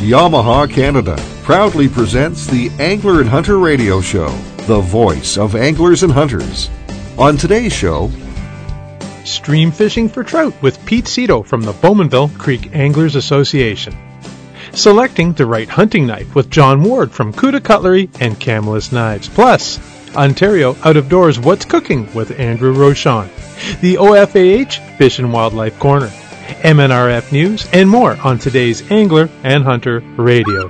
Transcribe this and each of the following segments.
Yamaha Canada proudly presents the Angler and Hunter Radio Show, the voice of anglers and hunters. On today's show, Stream fishing for trout with Pete Cito from the Bowmanville Creek Anglers Association. Selecting the right hunting knife with John Ward from Cuda Cutlery and Camillus Knives. Plus, Ontario Out of Doors What's Cooking with Andrew Rochon. The OFAH Fish and Wildlife Corner. MNRF News and more on today's Angler and Hunter Radio.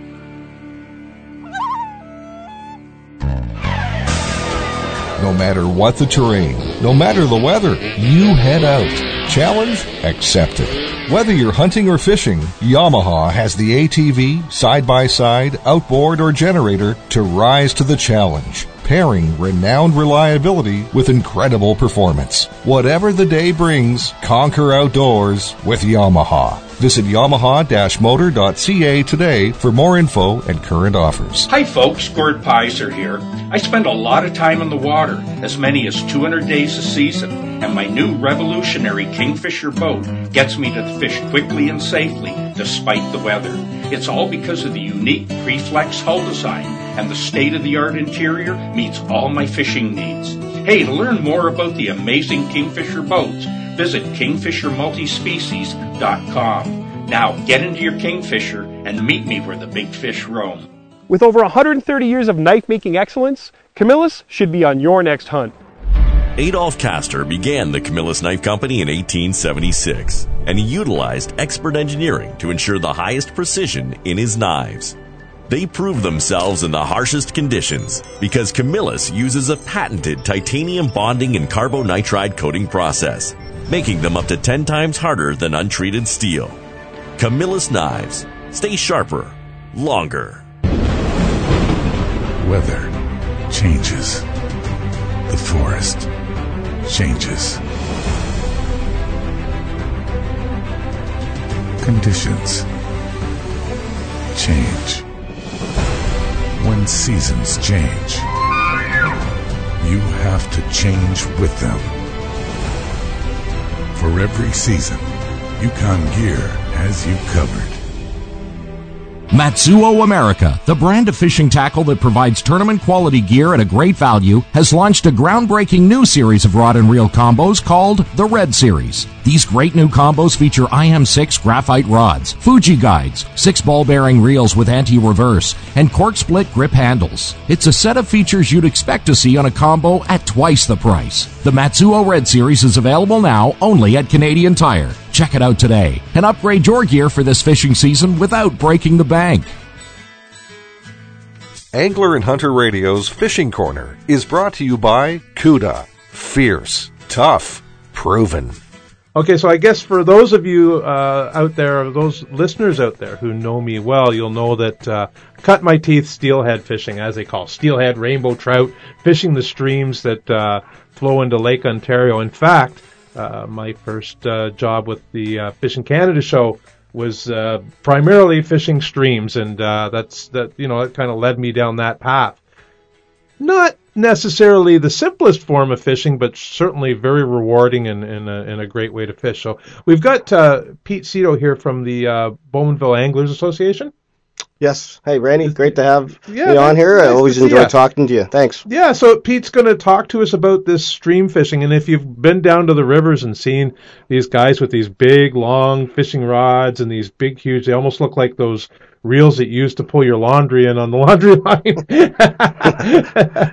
No matter what the terrain, no matter the weather, you head out. Challenge accepted. Whether you're hunting or fishing, Yamaha has the ATV, side by side, outboard, or generator to rise to the challenge pairing renowned reliability with incredible performance. Whatever the day brings, conquer outdoors with Yamaha. Visit yamaha-motor.ca today for more info and current offers. Hi folks, Gord Pyzer here. I spend a lot of time in the water, as many as 200 days a season, and my new revolutionary Kingfisher boat gets me to the fish quickly and safely despite the weather. It's all because of the unique Preflex hull design and the state-of-the-art interior meets all my fishing needs. Hey, to learn more about the amazing Kingfisher boats, visit kingfishermultispecies.com. Now get into your Kingfisher and meet me where the big fish roam. With over 130 years of knife making excellence, Camillus should be on your next hunt. Adolph Kastor began the Camillus Knife Company in 1876, and he utilized expert engineering to ensure the highest precision in his knives. They prove themselves in the harshest conditions because Camillus uses a patented titanium bonding and carbonitride coating process, making them up to 10 times harder than untreated steel. Camillus knives stay sharper, longer. Weather changes. The forest changes. Conditions change. When seasons change, you have to change with them. For every season, Yukon Gear has you covered. Matsuo America, the brand of fishing tackle that provides tournament quality gear at a great value, has launched a groundbreaking new series of rod and reel combos called the Red Series. These great new combos feature IM6 graphite rods, Fuji guides, six ball bearing reels with anti-reverse, and cork split grip handles. It's a set of features you'd expect to see on a combo at twice the price. The Matsuo Red Series is available now only at Canadian Tire. Check it out today and upgrade your gear for this fishing season without breaking the bank. Angler and Hunter Radio's Fishing Corner is brought to you by CUDA. Fierce, tough, proven. Okay, so I guess for those of you uh, out there, those listeners out there who know me well, you'll know that uh, cut my teeth steelhead fishing, as they call steelhead, rainbow trout, fishing the streams that uh, flow into Lake Ontario. In fact, uh, my first uh, job with the uh, Fishing Canada show was uh, primarily fishing streams, and uh, that's that. You know, it kind of led me down that path. Not necessarily the simplest form of fishing, but certainly very rewarding and, and, a, and a great way to fish. So we've got Pete Cito here from the Bowmanville Anglers Association. Yes. Hey, Randy, great to have Yeah, you on here. I nice to always enjoy ya. talking to you. Thanks. Yeah, so Pete's going to talk to us about this stream fishing, and if you've been down to the rivers and seen these guys with these big, long fishing rods and these big, huge, they almost look like those reels that you use to pull your laundry in on the laundry line.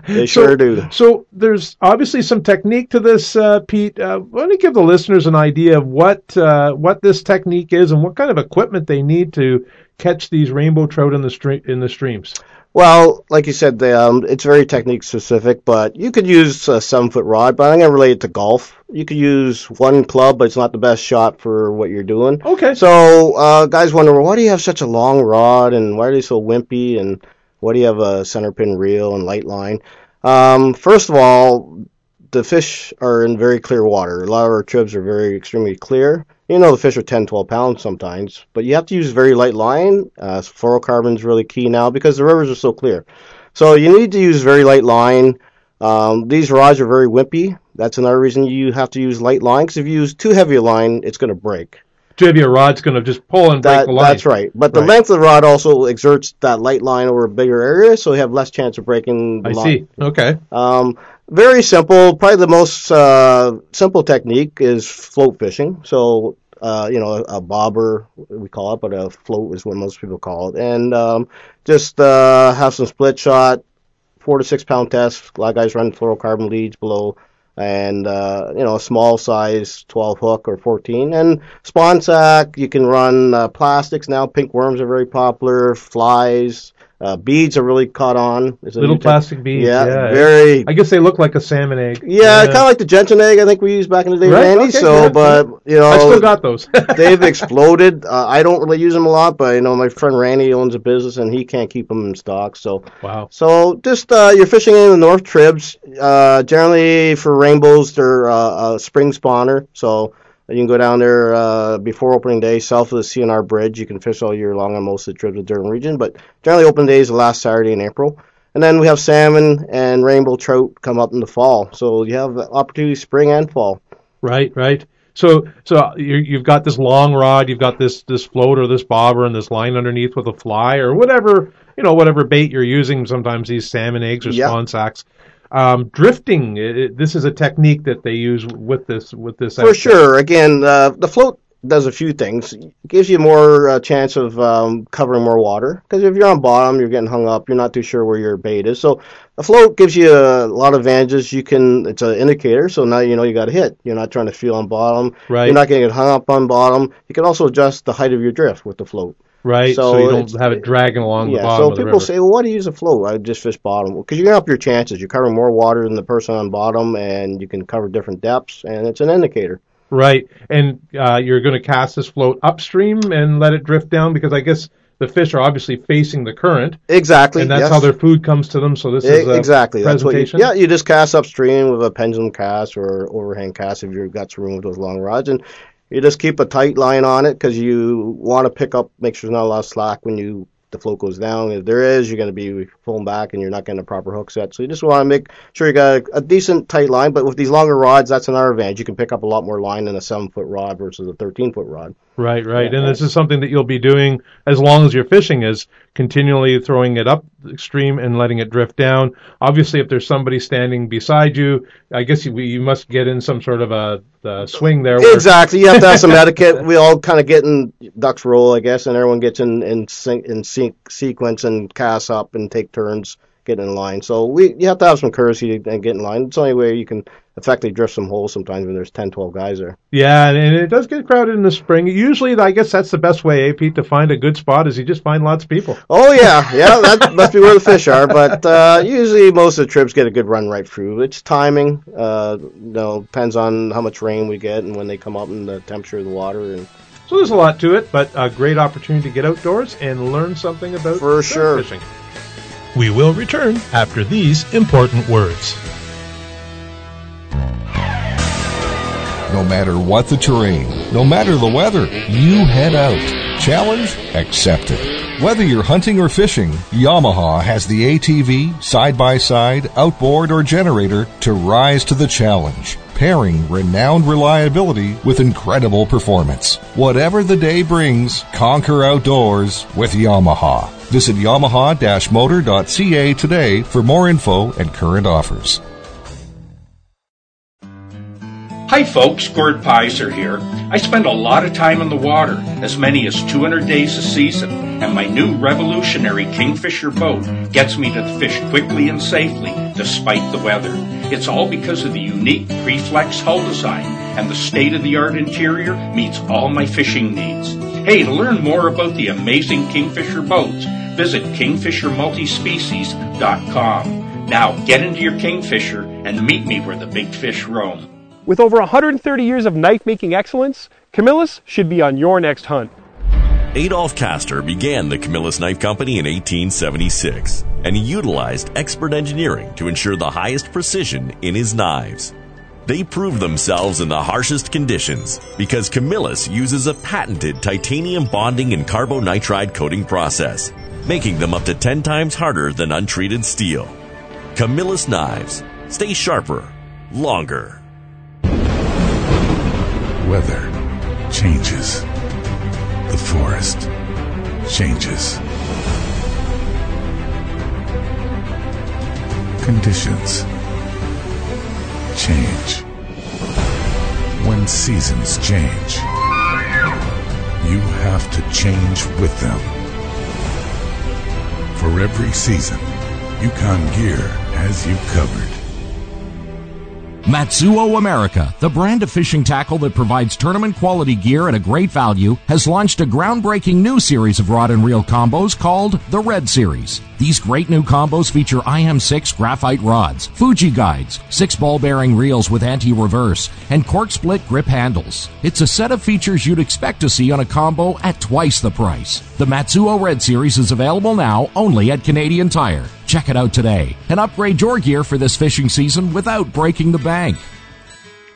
They sure do. So there's obviously some technique to this, uh, Pete. Uh, why don't you give the listeners an idea of what uh, what this technique is and what kind of equipment they need to catch these rainbow trout in the stre- in the streams? Well, like you said, the, um, it's very technique specific, but you could use a seven foot rod, but I'm going to relate it to golf. You could use one club, but it's not the best shot for what you're doing. Okay. So, uh, guys wonder, well, why do you have such a long rod and why are they so wimpy and why do you have a center pin reel and light line? Um, first of all, the fish are in very clear water. A lot of our tribs are very extremely clear. You know, the fish are 10, 12 pounds sometimes, but you have to use very light line. Uh, fluorocarbon is really key now because the rivers are so clear. So you need to use very light line. Um, these rods are very wimpy. That's another reason you have to use light line because if you use too heavy a line, it's going to break. Too heavy a rod's going to just pull and break the line. that's right. But the Right. length of the rod also exerts that light line over a bigger area, so you have less chance of breaking the I line. see. Okay. Um, very simple. Probably the most uh, simple technique is float fishing. So, uh, you know, a, a bobber we call it, but a float is what most people call it. And um, just uh, have some split shot, four to six pound test. A lot of guys run fluorocarbon leads below, and uh, you know, a small size 12 hook or 14. And spawn sack, you can run uh, plastics now. Pink worms are very popular. Flies. Uh, beads are really caught on. Little plastic beads. Yeah, Yeah. very I guess they look like a salmon egg. yeah, kind of like the Jensen egg I think we used back in the day, Right, Randy. okay, so, good. but you know, I still got those. they've exploded. Uh, I don't really use them a lot, but you know, my friend Randy owns a business and he can't keep them in stock. So, wow. so just uh, you're fishing in the North Tribs. Uh, generally for rainbows, they're uh, a spring spawner. So you can go down there uh, before opening day, south of the CNR Bridge. You can fish all year long on most of the tribs in the Durham region, but generally open day is the last Saturday in April. And then we have salmon and rainbow trout come up in the fall. So you have opportunity spring and fall. Right, right. So, so you, you've got this long rod, you've got this this float or this bobber, and this line underneath with a fly or whatever you know, whatever bait you're using. Sometimes these salmon eggs or Yeah. spawn sacks. Um, drifting. It, this is a technique that they use with this with this. For outfit. sure. Again, uh, the float does a few things. It gives you more uh, chance of um, covering more water. Because if you're on bottom, you're getting hung up. You're not too sure where your bait is. So a float gives you a lot of advantages. You can. It's an indicator, so now you know you got a hit. You're not trying to feel on bottom. Right. You're not going to get hung up on bottom. You can also adjust the height of your drift with the float. Right. So, So you don't have it dragging along the yeah. bottom So of the people say, well, why do you use a float? I just fish bottom because you're up your chances. You're covering more water than the person on bottom, and you can cover different depths, and it's an indicator. Right, and uh, you're going to cast this float upstream and let it drift down because I guess the fish are obviously facing the current, Exactly. and that's yes. how their food comes to them. So this is exactly. That's what you, presentation. yeah, you just cast upstream with a pendulum cast or overhand cast if you've got some room with those long rods, and you just keep a tight line on it because you want to pick up, make sure there's not a lot of slack when you the float goes down. If there is, you're going to be pulling back and you're not getting a proper hook set. So you just want to make sure you got a, a decent tight line. But with these longer rods, that's another advantage. You can pick up a lot more line than a seven foot rod versus a 13 foot rod. Right, right. And this is something that you'll be doing as long as you're fishing is continually throwing it up the stream and letting it drift down. Obviously, if there's somebody standing beside you, I guess you, you must get in some sort of a, a swing there. Exactly. You have to have some etiquette. We all kind of get in ducks roll, I guess, and everyone gets in in, sync, in sync, sequence and casts up and take turns getting in line. So we you have to have some courtesy and get in line. It's the only way you can effectively drift some holes sometimes when there's 10, 12 guys there. Yeah, and, it does get crowded in the spring. Usually, I guess that's the best way, eh, Pete, to find a good spot is you just find lots of people. Oh yeah, yeah, that must be where the fish are. But uh, usually most of the trips get a good run right through. It's timing. Uh, you know, depends on how much rain we get and when they come up and the temperature of the water and So there's a lot to it, but a great opportunity to get outdoors and learn something about For sure. fishing. We will return after these important words. No matter what the terrain, no matter the weather, you head out. Challenge accepted. Whether you're hunting or fishing, Yamaha has the ATV, side by side, outboard, or generator to rise to the challenge, pairing renowned reliability with incredible performance. Whatever the day brings, conquer outdoors with Yamaha. Visit yamaha-motor.ca today for more info and current offers. Hi folks, Gord Pyzer here. I spend a lot of time in the water, as many as 200 days a season, and my new revolutionary Kingfisher boat gets me to fish quickly and safely despite the weather. It's all because of the unique Preflex hull design and the state-of-the-art interior meets all my fishing needs. Hey, to learn more about the amazing Kingfisher boats, visit kingfishermultispecies.com. Now get into your Kingfisher and meet me where the big fish roam. With over 130 years of knife making excellence, Camillus should be on your next hunt. Adolph Kastor began the Camillus Knife Company in 1876, and he utilized expert engineering to ensure the highest precision in his knives. They prove themselves in the harshest conditions because Camillus uses a patented titanium bonding and carbonitride coating process, making them up to 10 times harder than untreated steel. Camillus knives. Stay sharper, longer. Weather changes. The forest changes. Conditions change. When seasons change, you have to change with them. For every season, Yukon Gear has you covered. Matsuo America, the brand of fishing tackle that provides tournament quality gear at a great value, has launched a groundbreaking new series of rod and reel combos called the Red Series. These great new combos feature IM6 graphite rods, Fuji guides, six ball bearing reels with anti-reverse, and cork split grip handles. It's a set of features you'd expect to see on a combo at twice the price. The Matsuo Red Series is available now only at Canadian Tire. Check it out today and upgrade your gear for this fishing season without breaking the bank.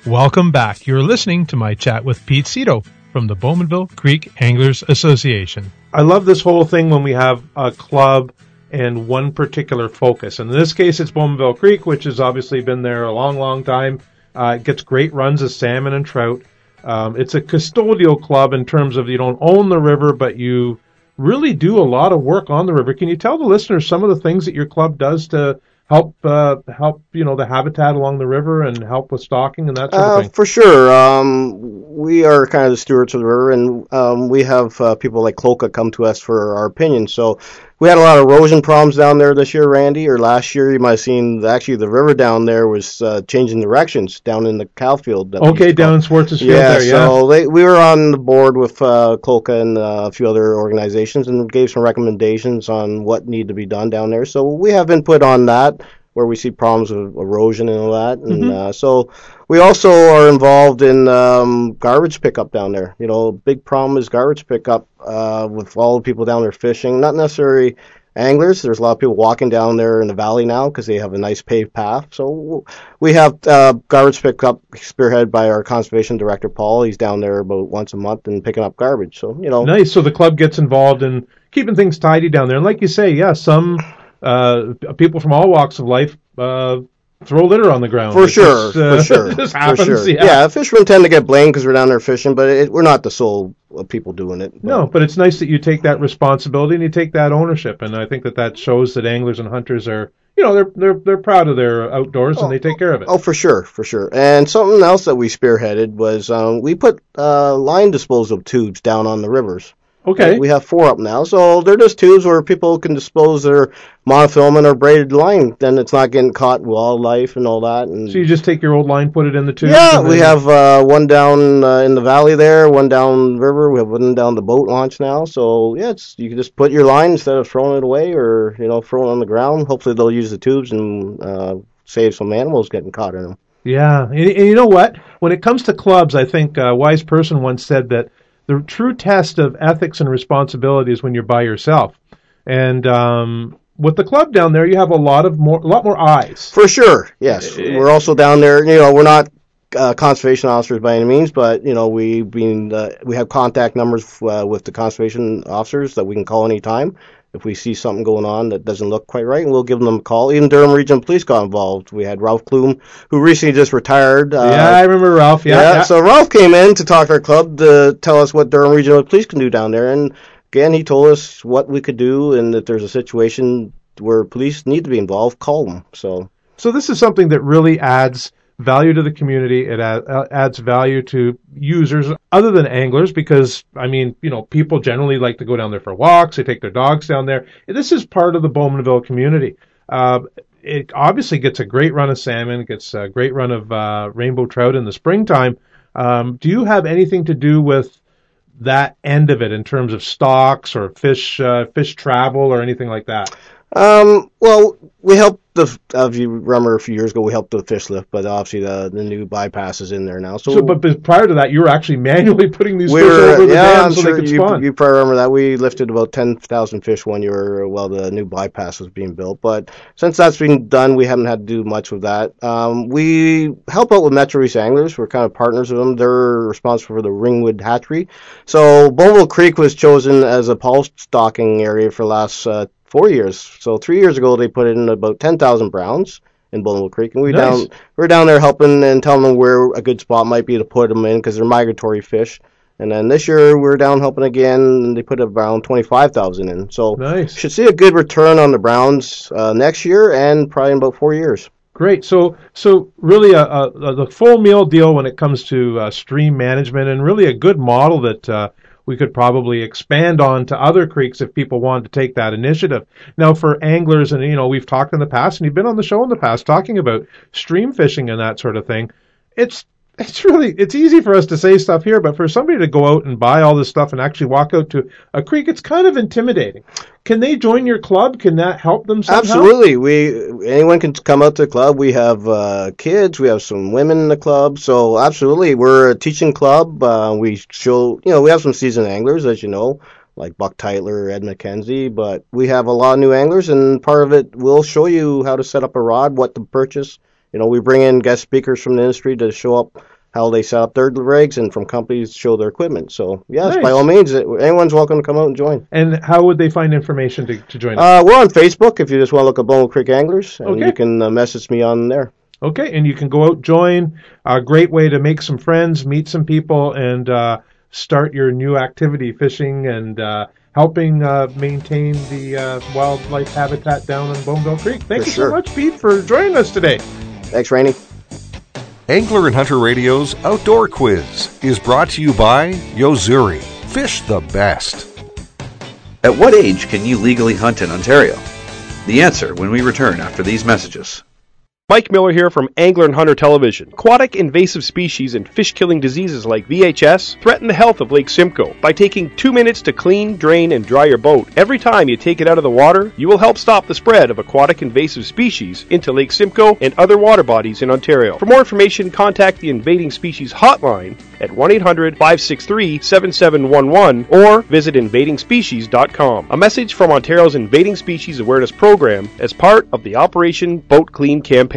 Welcome back. You're listening to my chat with Pete Cito from the Bowmanville Creek Anglers Association. I love this whole thing when we have a club and one particular focus. And in this case, it's Bowmanville Creek, which has obviously been there a long, long time. Uh, it gets great runs of salmon and trout. Um, it's a custodial club in terms of you don't own the river, but you really do a lot of work on the river. Can you tell the listeners some of the things that your club does to help uh, help you know the habitat along the river and help with stocking and that sort Uh, of thing? for sure. Um, we are kind of the stewards of the river, and um, we have uh, people like Cloca come to us for our opinion. So we had a lot of erosion problems down there this year, Randy, or last year. You might have seen actually the river down there was uh, changing directions down in the cow field. Okay, down in Swartz's Field yeah, there, yeah. so they, we were on the board with uh, Cloca and uh, a few other organizations and gave some recommendations on what needed to be done down there. So we have input on that where we see problems with erosion and all that. And Mm-hmm. uh, so we also are involved in um, garbage pickup down there. You know, big problem is garbage pickup uh, with all the people down there fishing. Not necessarily anglers. There's a lot of people walking down there in the valley now because they have a nice paved path. So we have uh, garbage pickup spearheaded by our conservation director Paul. He's down there about once a month and picking up garbage. So you know, Nice. So the club gets involved in keeping things tidy down there. And like you say, yeah, some uh, people from all walks of life uh, throw litter on the ground. For sure, just, uh, for sure, for sure. Yeah. Yeah. fishermen tend to get blamed because we're down there fishing, but it, we're not the sole uh, people doing it. No, but it's nice that you take that responsibility and you take that ownership, and I think that that shows that anglers and hunters are, you know, they're they're they're proud of their outdoors and they take care of it. Oh, for sure, for sure. And something else that we spearheaded was um, we put uh, line disposal tubes down on the rivers. Okay. We have four up now, so they're just tubes where people can dispose their monofilament or braided line. Then it's not getting caught in wildlife and all that. And So you just take your old line, put it in the tube. yeah, we have uh, one down uh, in the valley there, one down river. We have one down the boat launch now. So yeah, it's you can just put your line instead of throwing it away or you know throwing it on the ground. Hopefully they'll use the tubes and uh, save some animals getting caught in them. Yeah, and, and you know what? When it comes to clubs, I think a wise person once said that the true test of ethics and responsibility is when you're by yourself. And um, with the club down there, you have a lot of more, a lot more eyes. For sure, yes. We're also down there. You know, we're not uh, conservation officers by any means, but you know, we been uh, we have contact numbers uh, with the conservation officers that we can call anytime if we see something going on that doesn't look quite right, and we'll give them a call. Even Durham Region Police got involved. We had Ralph Klum, who recently just retired. Uh, yeah, I remember Ralph. Yeah, yeah, yeah. So Ralph came in to talk to our club to tell us what Durham Regional Police can do down there, and again, he told us what we could do, and that there's a situation where police need to be involved, call them. So. So this is something that really adds value to the community. It add, adds value to users other than anglers because I mean, you know, people generally like to go down there for walks. They take their dogs down there. This is part of the Bowmanville community. Uh, it obviously gets a great run of salmon. Gets a great run of uh, rainbow trout in the springtime. Um, do you have anything to do with that end of it in terms of stocks or fish uh, fish travel or anything like that? Um, well, we helped the. Uh, if you remember a few years ago, we helped the fish lift, but obviously the the new bypass is in there now. So, So, but, but prior to that, you were actually manually putting these we fish were, over the yeah, dam I'm so sure they could you, spawn. you probably remember that we lifted about ten thousand fish one year while the new bypass was being built. But since that's been done, we haven't had to do much with that. Um, we help out with Metro East Anglers. We're kind of partners with them. They're responsible for the Ringwood Hatchery. So Bowmanville Creek was chosen as a pulse stocking area for last uh, four years. So three years ago, they put in about ten thousand browns in Bullnell Creek, and we Nice. down we're down there helping and telling them where a good spot might be to put them in because they're migratory fish. And then this year we're down helping again, and they put around twenty five thousand in. So Nice. should see a good return on the Browns uh, next year and probably in about four years. Great. So, so really, a, a, a the full meal deal when it comes to uh, stream management, and really a good model that uh, we could probably expand on to other creeks if people wanted to take that initiative. Now, for anglers, and you know, we've talked in the past, and you've been on the show in the past talking about stream fishing and that sort of thing. It's it's really it's easy for us to say stuff here, but for somebody to go out and buy all this stuff and actually walk out to a creek, it's kind of intimidating. Can they join your club? Can that help them somehow? Absolutely. We anyone can come out to the club. We have uh, kids. We have some women in the club. So absolutely, we're a teaching club. Uh, we show you know we have some seasoned anglers, as you know, like Buck Tytler, Ed McKenzie. But we have a lot of new anglers, and part of it we'll show you how to set up a rod, what to purchase. You know, we bring in guest speakers from the industry to show up how they set up their rigs, and from companies to show their equipment. So yes, Nice. by all means, anyone's welcome to come out and join. And how would they find information to, to join? Uh, we're on Facebook if you just want to look at Bone Creek Anglers, and Okay. you can uh, message me on there. Okay, and you can go out, join. A great way to make some friends, meet some people, and uh, start your new activity, fishing and uh, helping uh, maintain the uh, wildlife habitat down in Bowmanville Creek. Thank For you sure. so much, Pete, for joining us today. Thanks, Randy. Angler and Hunter Radio's Outdoor Quiz is brought to you by Yo-Zuri. Fish the best. At what age can you legally hunt in Ontario? The answer when we return after these messages. Mike Miller here from Angler and Hunter Television. Aquatic invasive species and fish killing diseases like VHS threaten the health of Lake Simcoe. By taking two minutes to clean, drain, and dry your boat every time you take it out of the water, you will help stop the spread of aquatic invasive species into Lake Simcoe and other water bodies in Ontario. For more information, contact the Invading Species Hotline at 1 800 563 7711 or visit invadingspecies.com. A message from Ontario's Invading Species Awareness Program as part of the Operation Boat Clean campaign.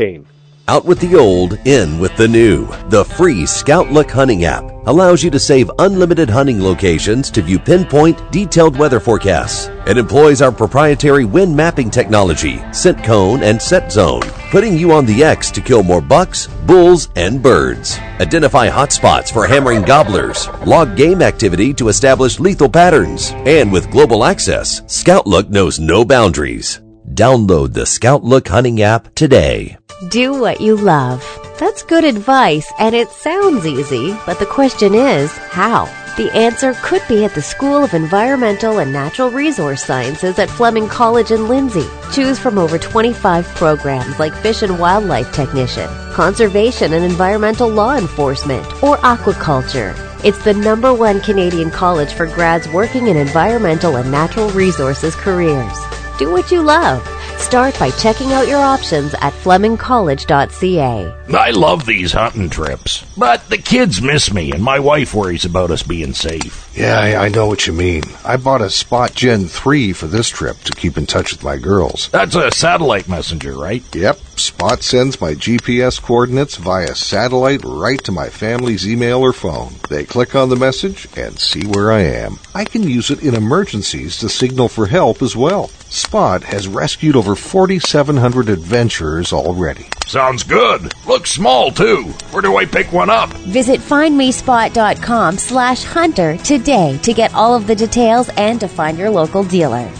Out with the old, in with the new. The free Scout Look hunting app allows you to save unlimited hunting locations to view pinpoint, detailed weather forecasts. It employs our proprietary wind mapping technology, scent cone, and set zone, putting you on the X to kill more bucks, bulls, and birds. Identify hotspots for hammering gobblers, log game activity to establish lethal patterns, and with global access, Scout Look knows no boundaries. Download the Scout Look hunting app today. Do what you love. That's good advice, and it sounds easy, but the question is, how? The answer could be at the School of Environmental and Natural Resource Sciences at Fleming College in Lindsay. Choose from over 25 programs like Fish and Wildlife Technician, Conservation and Environmental Law Enforcement, or Aquaculture. It's the number one Canadian college for grads working in environmental and natural resources careers. Do what you love. Start by checking out your options at flemingcollege.ca. I love these hunting trips, but the kids miss me, and my wife worries about us being safe. Yeah, I, I know what you mean. I bought a Spot Gen 3 for this trip to keep in touch with my girls. That's a satellite messenger, right? Yep, Spot sends my GPS coordinates via satellite right to my family's email or phone. They click on the message and see where I am. I can use it in emergencies to signal for help as well. Spot has rescued over 4,700 adventurers already. Sounds good. Looks small, too. Where do I pick one up? Visit findmespot.com slash hunter today to get all of the details and to find your local dealer.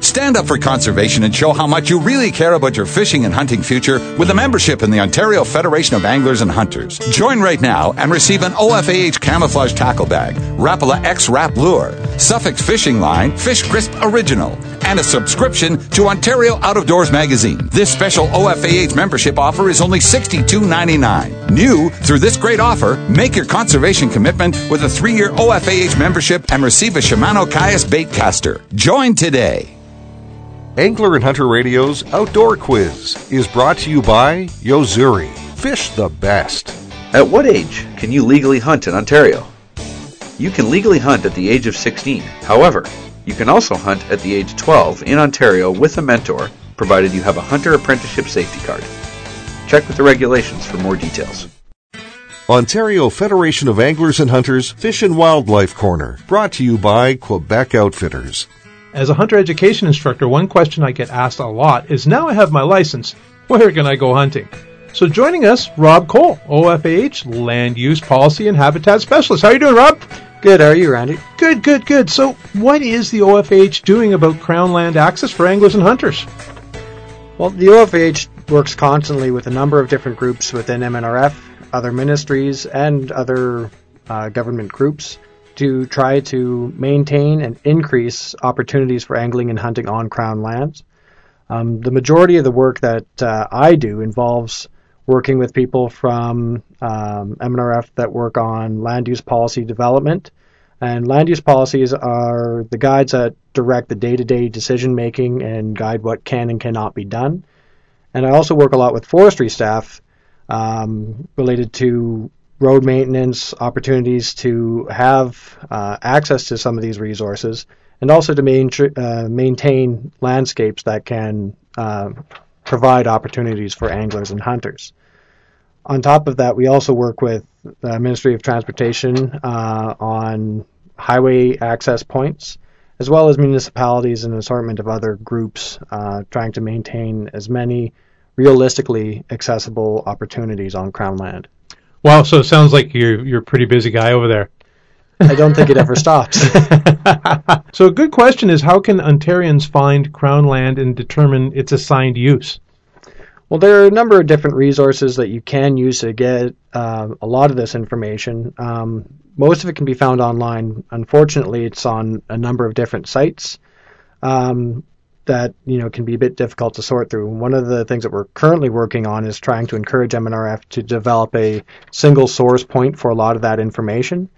Stand up for conservation and show how much you really care about your fishing and hunting future with a membership in the Ontario Federation of Anglers and Hunters. Join right now and receive an OFAH camouflage tackle bag, Rapala X Rap Lure, Suffix Fishing Line Fish Crisp Original, and a subscription to Ontario Out of Doors magazine. This special OFAH membership offer is only $62.99. New through this great offer, make your conservation commitment with a three-year OFAH membership and receive a Shimano Caius bait caster. Join today. Angler and Hunter Radio's Outdoor Quiz is brought to you by Yo-Zuri. Fish the best. At what age can you legally hunt in Ontario? You can legally hunt at the age of 16. However, you can also hunt at the age 12 in Ontario with a mentor, provided you have a hunter apprenticeship safety card. Check with the regulations for more details. Ontario Federation of Anglers and Hunters Fish and Wildlife Corner, brought to you by Quebec Outfitters. As a hunter education instructor, one question I get asked a lot is now I have my license, where can I go hunting? So joining us, Rob Cole, OFAH Land Use Policy and Habitat Specialist. How are you doing, Rob? Good. How are you, Randy? Good, good, good. So what is the OFH doing about Crown land access for anglers and hunters? Well, the OFH works constantly with a number of different groups within MNRF, other ministries, and other uh, government groups to try to maintain and increase opportunities for angling and hunting on Crown lands. Um, the majority of the work that uh, I do involves working with people from um, MNRF that work on land use policy development. And land use policies are the guides that direct the day to day decision making and guide what can and cannot be done. And I also work a lot with forestry staff um, related to road maintenance, opportunities to have uh, access to some of these resources, and also to main, uh, maintain landscapes that can uh, provide opportunities for anglers and hunters. On top of that, we also work with the Ministry of Transportation uh, on highway access points, as well as municipalities and an assortment of other groups uh, trying to maintain as many realistically accessible opportunities on Crown land. Wow, so it sounds like you're you're a pretty busy guy over there. I don't think it ever stops. so a good question is how can Ontarians find Crown land and determine its assigned use? Well, there are a number of different resources that you can use to get uh, a lot of this information. Um, most of it can be found online. Unfortunately, it's on a number of different sites. Um, that you know can be a bit difficult to sort through. One of the things that we're currently working on is trying to encourage MNRF to develop a single source point for a lot of that information.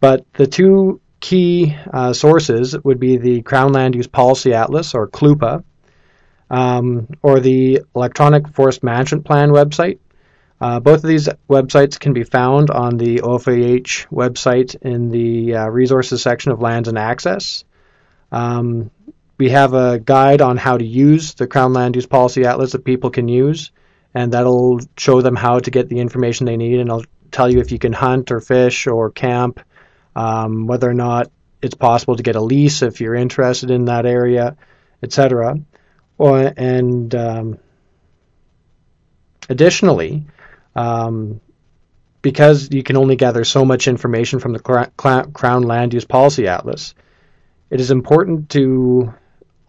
But the two key uh, sources would be the Crown Land Use Policy Atlas, or CLUPA, um, or the Electronic Forest Management Plan website. Uh, both of these websites can be found on the OFAH website in the uh, resources section of Lands and Access. Um, we have a guide on how to use the Crown Land Use Policy Atlas that people can use, and that'll show them how to get the information they need, and I'll tell you if you can hunt or fish or camp, um, whether or not it's possible to get a lease if you're interested in that area, etc. Or and um, additionally, um, because you can only gather so much information from the Crown Land Use Policy Atlas, it is important to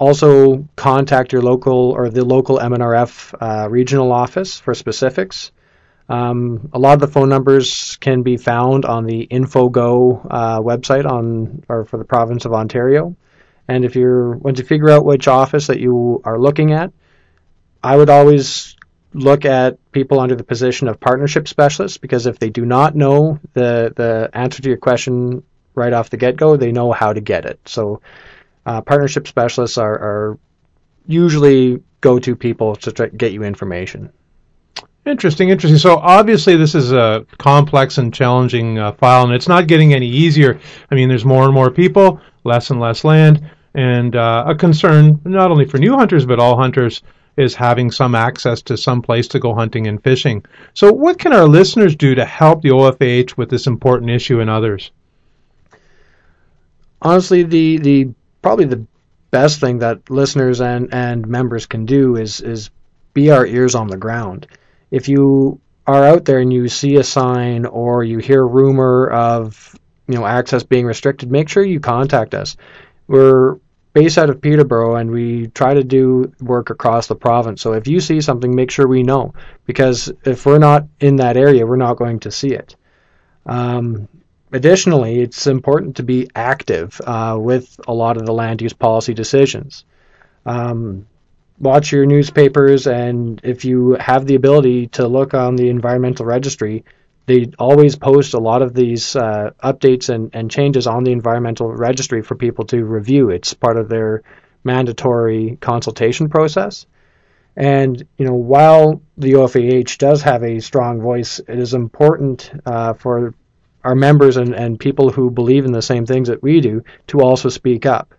also, contact your local or the local MNRF uh, regional office for specifics. Um, a lot of the phone numbers can be found on the InfoGo uh, website on or for the province of Ontario. And if you're once you figure out which office that you are looking at, I would always look at people under the position of partnership specialists because if they do not know the the answer to your question right off the get go, they know how to get it. So uh, partnership specialists are, are usually go-to people to get you information. Interesting, interesting. So obviously, this is a complex and challenging uh, file, and it's not getting any easier. I mean, there's more and more people, less and less land, and uh, a concern not only for new hunters but all hunters is having some access to some place to go hunting and fishing. So, what can our listeners do to help the OFAH with this important issue and others? Honestly, the the probably the best thing that listeners and, and members can do is is be our ears on the ground. If you are out there and you see a sign or you hear rumor of you know access being restricted, make sure you contact us. We're based out of Peterborough and we try to do work across the province. So if you see something, make sure we know because if we're not in that area, we're not going to see it. Um, Additionally, it's important to be active uh, with a lot of the land use policy decisions. Um, watch your newspapers, and if you have the ability to look on the environmental registry, they always post a lot of these uh, updates and, and changes on the environmental registry for people to review. It's part of their mandatory consultation process. And you know, while the OFAH does have a strong voice, it is important uh, for our members and, and people who believe in the same things that we do to also speak up.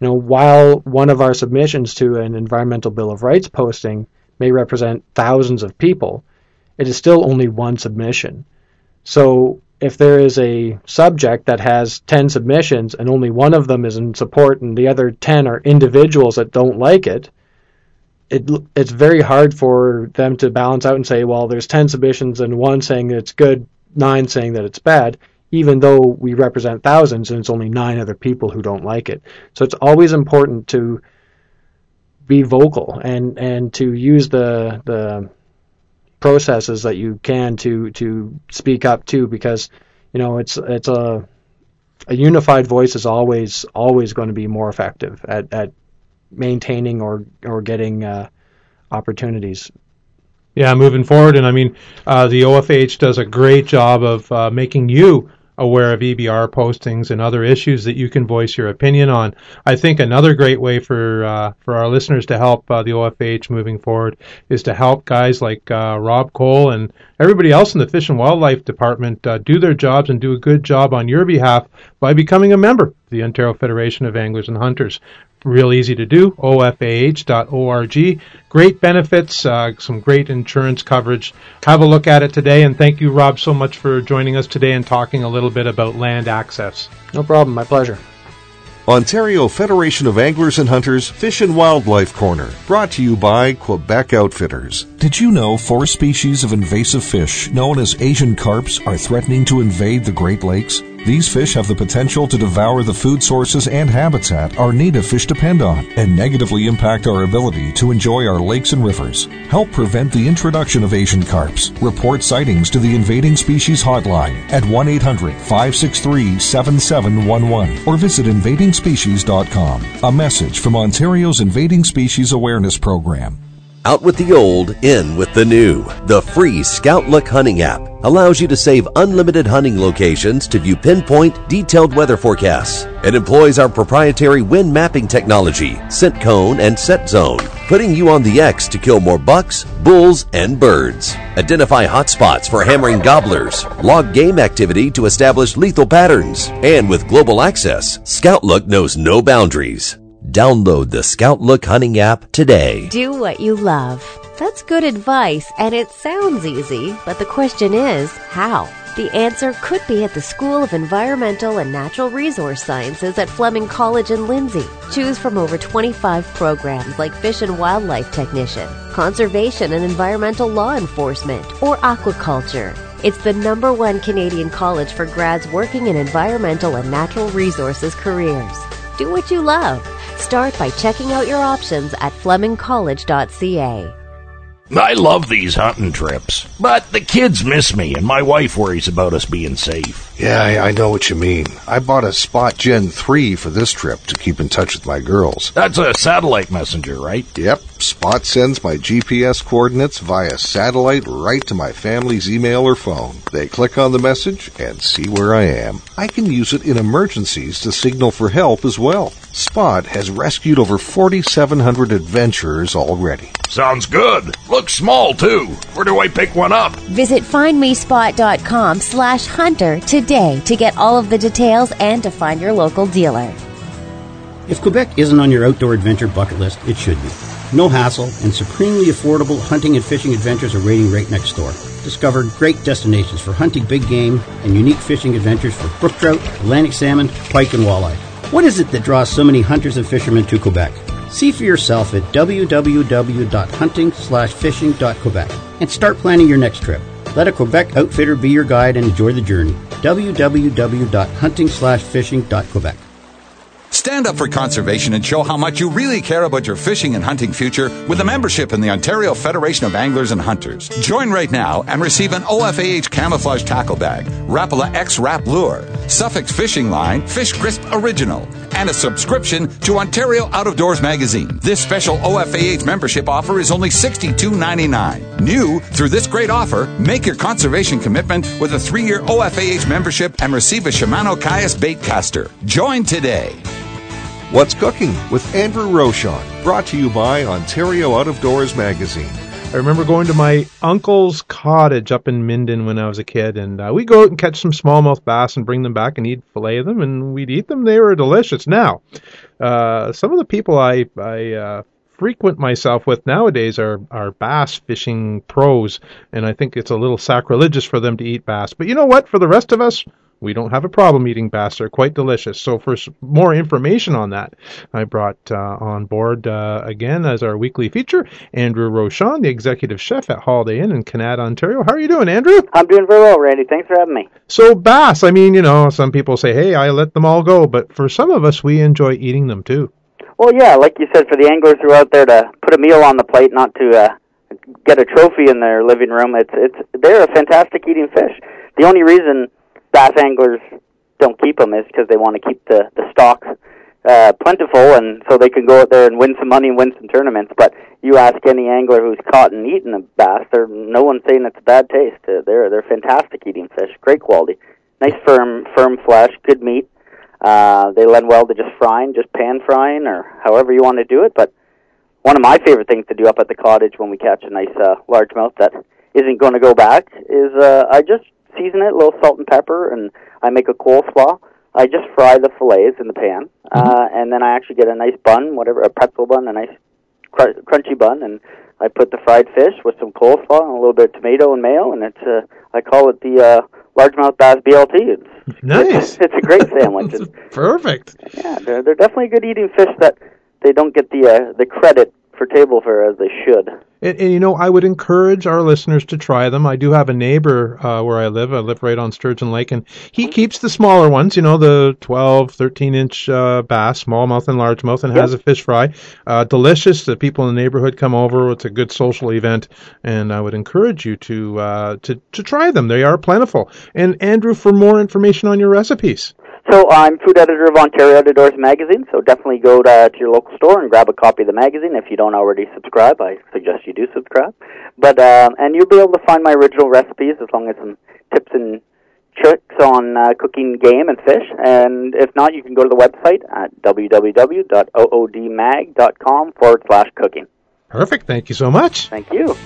You know, while one of our submissions to an environmental bill of rights posting may represent thousands of people, it is still only one submission. So if there is a subject that has 10 submissions and only one of them is in support and the other 10 are individuals that don't like it, it it's very hard for them to balance out and say, well, there's ten submissions and one saying it's good, nine saying that it's bad, even though we represent thousands and it's only nine other people who don't like it. So it's always important to be vocal and and to use the the processes that you can to to speak up too because you know it's it's a a unified voice is always always going to be more effective at, at maintaining or or getting uh, opportunities. Yeah, moving forward, and I mean, uh, the OFH does a great job of uh, making you aware of EBR postings and other issues that you can voice your opinion on. I think another great way for uh, for our listeners to help uh, the OFH moving forward is to help guys like uh, Rob Cole and everybody else in the Fish and Wildlife Department uh, do their jobs and do a good job on your behalf by becoming a member of the Ontario Federation of Anglers and Hunters real easy to do. OFAH.org. Great benefits, uh, some great insurance coverage. Have a look at it today, and thank you, Rob, so much for joining us today and talking a little bit about land access. No problem. My pleasure. Ontario Federation of Anglers and Hunters Fish and Wildlife Corner, brought to you by Quebec Outfitters. Did you know four species of invasive fish, known as Asian carps, are threatening to invade the Great Lakes? These fish have the potential to devour the food sources and habitat our native fish depend on and negatively impact our ability to enjoy our lakes and rivers. Help prevent the introduction of Asian carps. Report sightings to the Invading Species Hotline at 1 800 563 7711 or visit invadingspecies.com. A message from Ontario's Invading Species Awareness Program. Out with the old, in with the new. The free Scout Look hunting app allows you to save unlimited hunting locations to view pinpoint, detailed weather forecasts. It employs our proprietary wind mapping technology, scent cone, and set zone, putting you on the X to kill more bucks, bulls, and birds. Identify hotspots for hammering gobblers, log game activity to establish lethal patterns, and with global access, Scout Look knows no boundaries. Download the Scout Look hunting app today. Do what you love. That's good advice, and it sounds easy, but the question is how? The answer could be at the School of Environmental and Natural Resource Sciences at Fleming College in Lindsay. Choose from over 25 programs like Fish and Wildlife Technician, Conservation and Environmental Law Enforcement, or Aquaculture. It's the number one Canadian college for grads working in environmental and natural resources careers. Do what you love. Start by checking out your options at flemingcollege.ca. I love these hunting trips, but the kids miss me and my wife worries about us being safe. Yeah, I, I know what you mean. I bought a Spot Gen 3 for this trip to keep in touch with my girls. That's a satellite messenger, right? Yep. Spot sends my GPS coordinates via satellite right to my family's email or phone. They click on the message and see where I am. I can use it in emergencies to signal for help as well. Spot has rescued over 4,700 adventurers already. Sounds good. Looks small too. Where do I pick one up? Visit findmespot.com slash hunter today to get all of the details and to find your local dealer. If Quebec isn't on your outdoor adventure bucket list, it should be. No hassle and supremely affordable hunting and fishing adventures are waiting right next door. Discover great destinations for hunting big game and unique fishing adventures for brook trout, Atlantic salmon, pike, and walleye. What is it that draws so many hunters and fishermen to Quebec? See for yourself at www.hunting/fishing.quebec and start planning your next trip. Let a Quebec outfitter be your guide and enjoy the journey. www.hunting/fishing.quebec. Stand up for conservation and show how much you really care about your fishing and hunting future with a membership in the Ontario Federation of Anglers and Hunters. Join right now and receive an OFAH camouflage tackle bag, Rapala X Rap Lure, Suffix Fishing Line, Fish Crisp Original, and a subscription to Ontario Out of Doors magazine. This special OFAH membership offer is only $62.99. New through this great offer, make your conservation commitment with a three-year OFAH membership and receive a Shimano Caius bait caster. Join today. What's Cooking with Andrew Rochon, brought to you by Ontario Out of Doors magazine. I remember going to my uncle's cottage up in Minden when I was a kid, and uh, we'd go out and catch some smallmouth bass and bring them back and he'd fillet of them, and we'd eat them. They were delicious. Now, uh, some of the people I I uh, frequent myself with nowadays are are bass fishing pros, and I think it's a little sacrilegious for them to eat bass. But you know what? For the rest of us, We don't have a problem eating bass. They're quite delicious. So for more information on that, I brought uh, on board uh, again as our weekly feature Andrew Rochon, the executive chef at Holiday Inn in Kanata, Ontario. How are you doing, Andrew? I'm doing very well, Randy. Thanks for having me. So bass, I mean, you know, some people say, "Hey, I let them all go," but for some of us, we enjoy eating them too. Well, yeah, like you said, for the anglers who are out there to put a meal on the plate, not to uh, get a trophy in their living room, it's it's they're a fantastic eating fish. The only reason bass anglers don't keep them is because they want to keep the the stock uh, plentiful, and so they can go out there and win some money and win some tournaments. But you ask any angler who's caught and eaten a bass, they're no one's saying it's a bad taste. Uh, they're they're fantastic eating fish, great quality, nice firm firm flesh, good meat. Uh, they lend well to just frying, just pan frying, or however you want to do it. But one of my favorite things to do up at the cottage when we catch a nice uh, largemouth that isn't going to go back is uh, I just season it, a little salt and pepper, and I make a coleslaw. I just fry the fillets in the pan, uh, and then I actually get a nice bun, whatever, a pretzel bun, a nice cr- crunchy bun, and I put the fried fish with some coleslaw and a little bit of tomato and mayo, and it's uh, I call it the uh, largemouth bass BLT. It's, Nice. It's, it's a great sandwich. It's- Perfect. yeah, they're they're definitely good eating fish that they don't get the uh, the credit for table fare as they should. And, and you know, I would encourage our listeners to try them. I do have a neighbor uh, where I live. I live right on Sturgeon Lake, and he keeps the smaller ones, you know, the 12, 13 inch uh, bass, smallmouth and largemouth, and has a fish fry. Uh, delicious. The people in the neighborhood come over. It's a good social event, and I would encourage you to uh, to to try them. They are plentiful. And Andrew, for more information on your recipes. So I'm food editor of Ontario Out of Doors magazine. So definitely go to, to your local store and grab a copy of the magazine. If you don't already subscribe, I suggest you do subscribe. But um, and you'll be able to find my original recipes as long as some tips and tricks on uh, cooking game and fish. And if not, you can go to the website at www.oodmag.com forward slash cooking. Perfect. Thank you so much. Thank you.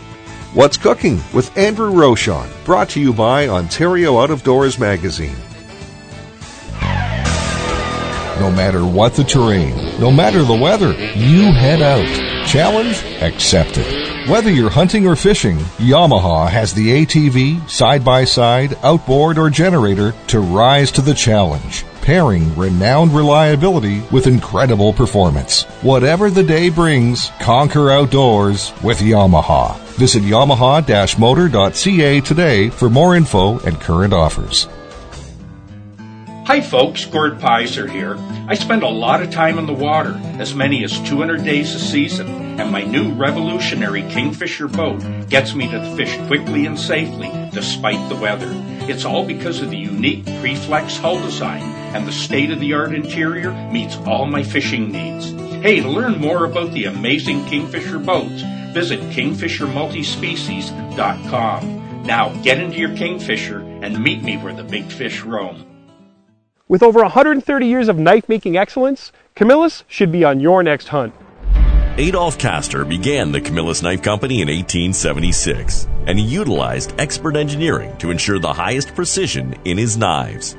What's Cooking with Andrew Rochon, brought to you by Ontario Out of Doors Magazine. No matter what the terrain, no matter the weather, you head out. Challenge accepted. Whether you're hunting or fishing, Yamaha has the ATV, side by side, outboard, or generator to rise to the challenge, pairing renowned reliability with incredible performance. Whatever the day brings, conquer outdoors with Yamaha. Visit yamaha-motor.ca today for more info and current offers. Hi folks, Gord Pyzer here. I spend a lot of time in the water, as many as 200 days a season, and my new revolutionary Kingfisher boat gets me to fish quickly and safely despite the weather. It's all because of the unique Preflex hull design and the state-of-the-art interior meets all my fishing needs. Hey, to learn more about the amazing Kingfisher boats, visit kingfishermultispecies.com. Now get into your Kingfisher and meet me where the big fish roam. With over 130 years of knife making excellence, Camillus should be on your next hunt. Adolph Kastor began the Camillus Knife Company in 1876, and he utilized expert engineering to ensure the highest precision in his knives.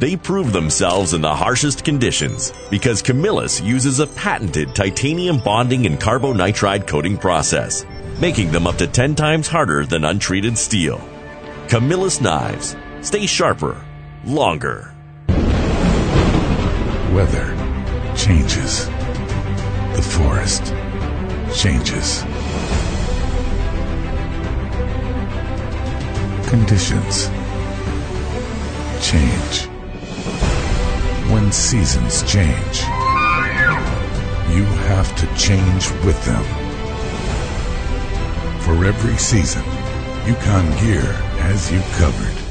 They prove themselves in the harshest conditions because Camillus uses a patented titanium bonding and carbonitride coating process, making them up to 10 times harder than untreated steel. Camillus knives stay sharper, longer. Weather changes. The forest changes. Conditions change. When seasons change, you have to change with them. For every season, Yukon Gear has you covered.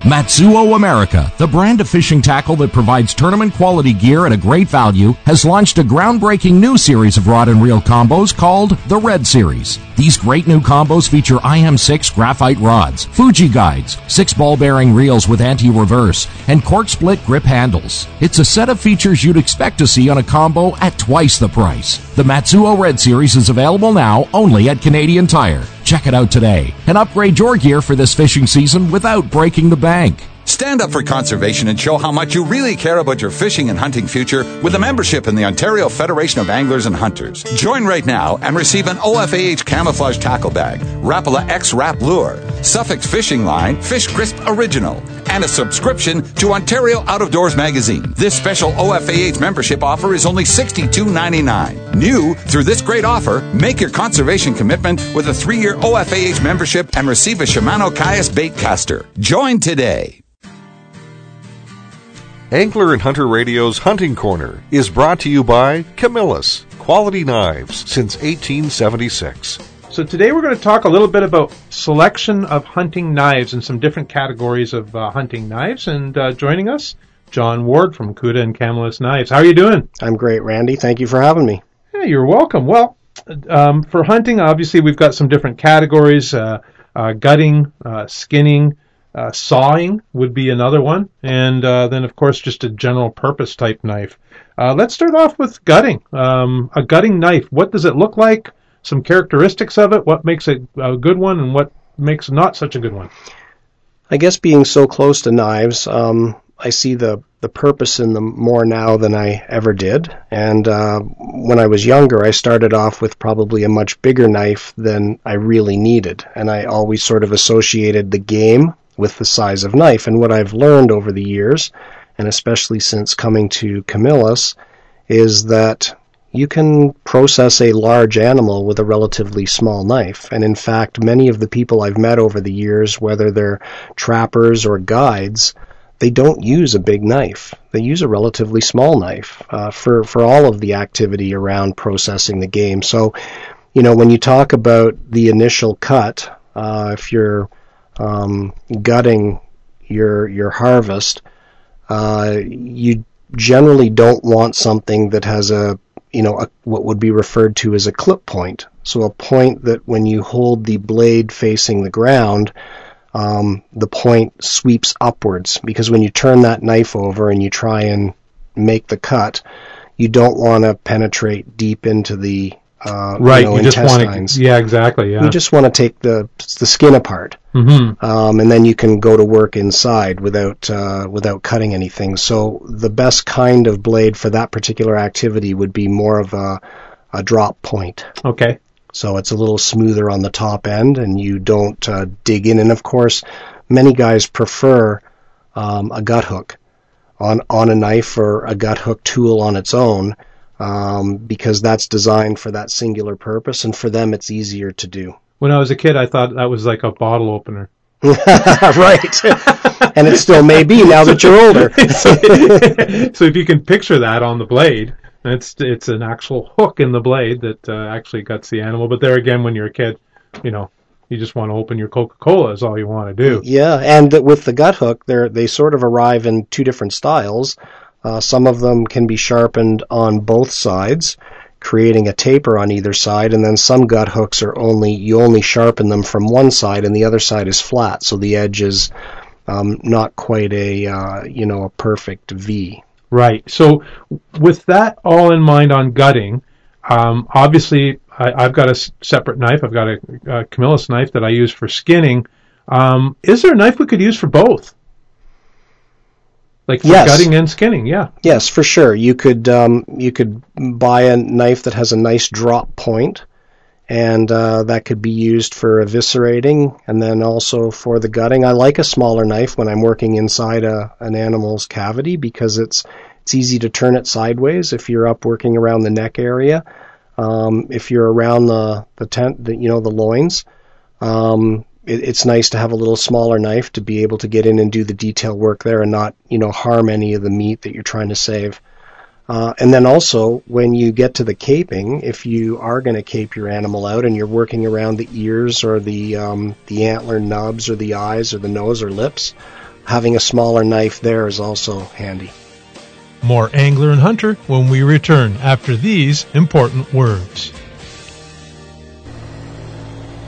Matsuo America, the brand of fishing tackle that provides tournament quality gear at a great value, has launched a groundbreaking new series of rod and reel combos called the Red Series. These great new combos feature IM6 graphite rods, Fuji guides, six ball bearing reels with anti-reverse, and cork split grip handles. It's a set of features you'd expect to see on a combo at twice the price. The Matsuo Red Series is available now only at Canadian Tire. Check it out today and upgrade your gear for this fishing season without breaking the bank. Stand up for conservation and show how much you really care about your fishing and hunting future with a membership in the Ontario Federation of Anglers and Hunters. Join right now and receive an OFAH camouflage tackle bag, Rapala X Rap Lure, Suffix Fishing Line Fish Crisp Original, and a subscription to Ontario Out of Doors magazine. This special OFAH membership offer is only $62.99. New through this great offer, make your conservation commitment with a three year OFAH membership and receive a Shimano Caius bait caster. Join today. Angler and Hunter Radio's Hunting Corner is brought to you by Camillus, quality knives since 1876. So today we're going to talk a little bit about selection of hunting knives and some different categories of uh, hunting knives. And uh, joining us, John Ward from Cuda and Camillus Knives. How are you doing? I'm great, Randy. Thank you for having me. Yeah, you're welcome. Well, um, for hunting, obviously we've got some different categories: uh, uh gutting, uh, skinning, uh, sawing would be another one, and uh, then of course just a general purpose type knife. Uh, let's start off with gutting. Um, a gutting knife. What does it look like? Some characteristics of it. What makes it a good one, and what makes not such a good one? I guess being so close to knives, um, I see the the purpose in them more now than I ever did. And uh, when I was younger, I started off with probably a much bigger knife than I really needed, and I always sort of associated the game with the size of knife. And what I've learned over the years, and especially since coming to Camillus, is that you can process a large animal with a relatively small knife. And in fact, many of the people I've met over the years, whether they're trappers or guides, they don't use a big knife. They use a relatively small knife uh, for for all of the activity around processing the game. So, you know, when you talk about the initial cut, uh, if you're um, gutting your your harvest, uh, you generally don't want something that has a you know a, what would be referred to as a clip point. So a point that when you hold the blade facing the ground, um, the point sweeps upwards. Because when you turn that knife over and you try and make the cut, you don't want to penetrate deep into the uh, right. You, know, you just want to, yeah, exactly. Yeah. You just want to take the the skin apart, mm-hmm. um, and then you can go to work inside without uh, without cutting anything. So the best kind of blade for that particular activity would be more of a a drop point. Okay. So it's a little smoother on the top end, and you don't uh, dig in. And of course, many guys prefer um, a gut hook on on a knife or a gut hook tool on its own um, because that's designed for that singular purpose, and for them it's easier to do. When I was a kid, I thought that was like a bottle opener. right. and it still may be now that you're older. so, if you can picture that on the blade, it's it's an actual hook in the blade that uh, actually guts the animal. But there again, when you're a kid, you know, you just want to open your Coca-Cola is all you want to do. Yeah, and with the gut hook, they they sort of arrive in two different styles. Uh, some of them can be sharpened on both sides, creating a taper on either side, and then some gut hooks are only you only sharpen them from one side, and the other side is flat, so the edge is um, not quite a uh, you know a perfect V. Right. So with that all in mind on gutting, um, obviously I, have got a separate knife. I've got a, a Camillus knife that I use for skinning. Um, is there a knife we could use for both? Like for yes. gutting and skinning. Yeah. Yes, for sure. You could um, you could buy a knife that has a nice drop point, and uh, that could be used for eviscerating, and then also for the gutting. I like a smaller knife when I'm working inside a, an animal's cavity because it's it's easy to turn it sideways if you're up working around the neck area. Um, if you're around the the tent, the, you know the loins. Um, it, it's nice to have a little smaller knife to be able to get in and do the detail work there and not, you know, harm any of the meat that you're trying to save. Uh, and then also, when you get to the caping, if you are going to cape your animal out and you're working around the ears or the um, the antler nubs or the eyes or the nose or lips, having a smaller knife there is also handy. More angler and hunter when we return after these important words.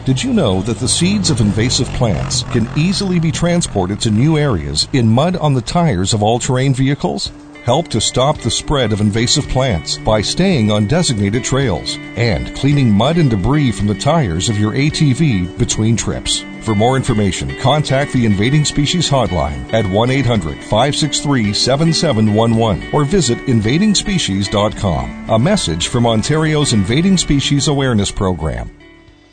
Did you know that the seeds of invasive plants can easily be transported to new areas in mud on the tires of all terrain vehicles? help to stop the spread of invasive plants by staying on designated trails and cleaning mud and debris from the tires of your ATV between trips. For more information, contact the Invading Species Hotline at 1 800 563 7711 or visit invadingspecies.com. A message from Ontario's Invading Species Awareness Program.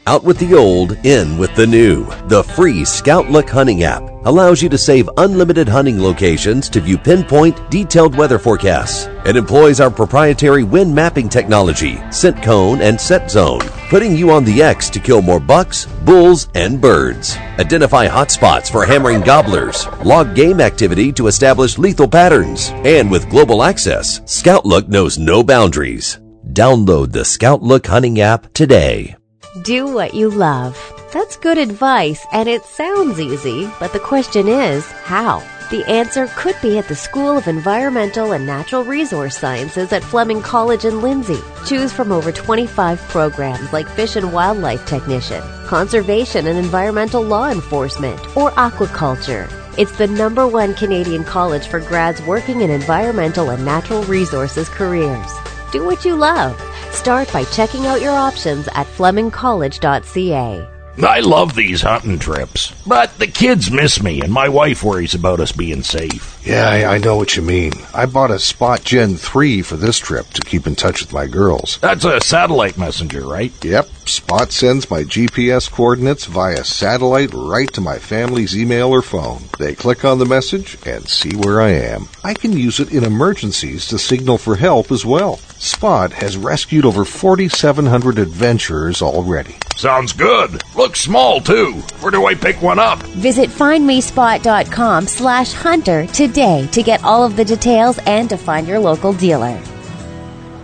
Out with the old, in with the new. The free Scout Look Hunting app allows you to save unlimited hunting locations to view pinpoint, detailed weather forecasts. It employs our proprietary wind mapping technology, scent cone, and set zone, putting you on the X to kill more bucks, bulls, and birds. Identify hotspots for hammering gobblers, log game activity to establish lethal patterns, and with global access, Scout Look knows no boundaries. Download the Scout Look Hunting app today. Do what you love. That's good advice, and it sounds easy, but the question is, how? The answer could be at the School of Environmental and Natural Resource Sciences at Fleming College in Lindsay. Choose from over 25 programs like Fish and Wildlife Technician, Conservation and Environmental Law Enforcement, or Aquaculture. It's the number one Canadian college for grads working in environmental and natural resources careers. Do what you love. Start by checking out your options at flemingcollege.ca. I love these hunting trips, but the kids miss me and my wife worries about us being safe. Yeah, I, I know what you mean. I bought a Spot Gen 3 for this trip to keep in touch with my girls. That's a satellite messenger, right? Yep. Spot sends my GPS coordinates via satellite right to my family's email or phone. They click on the message and see where I am. I can use it in emergencies to signal for help as well. Spot has rescued over 4,700 adventurers already. Sounds good. Looks small, too. Where do I pick one up? Visit findmespot.com slash hunter today to get all of the details and to find your local dealer.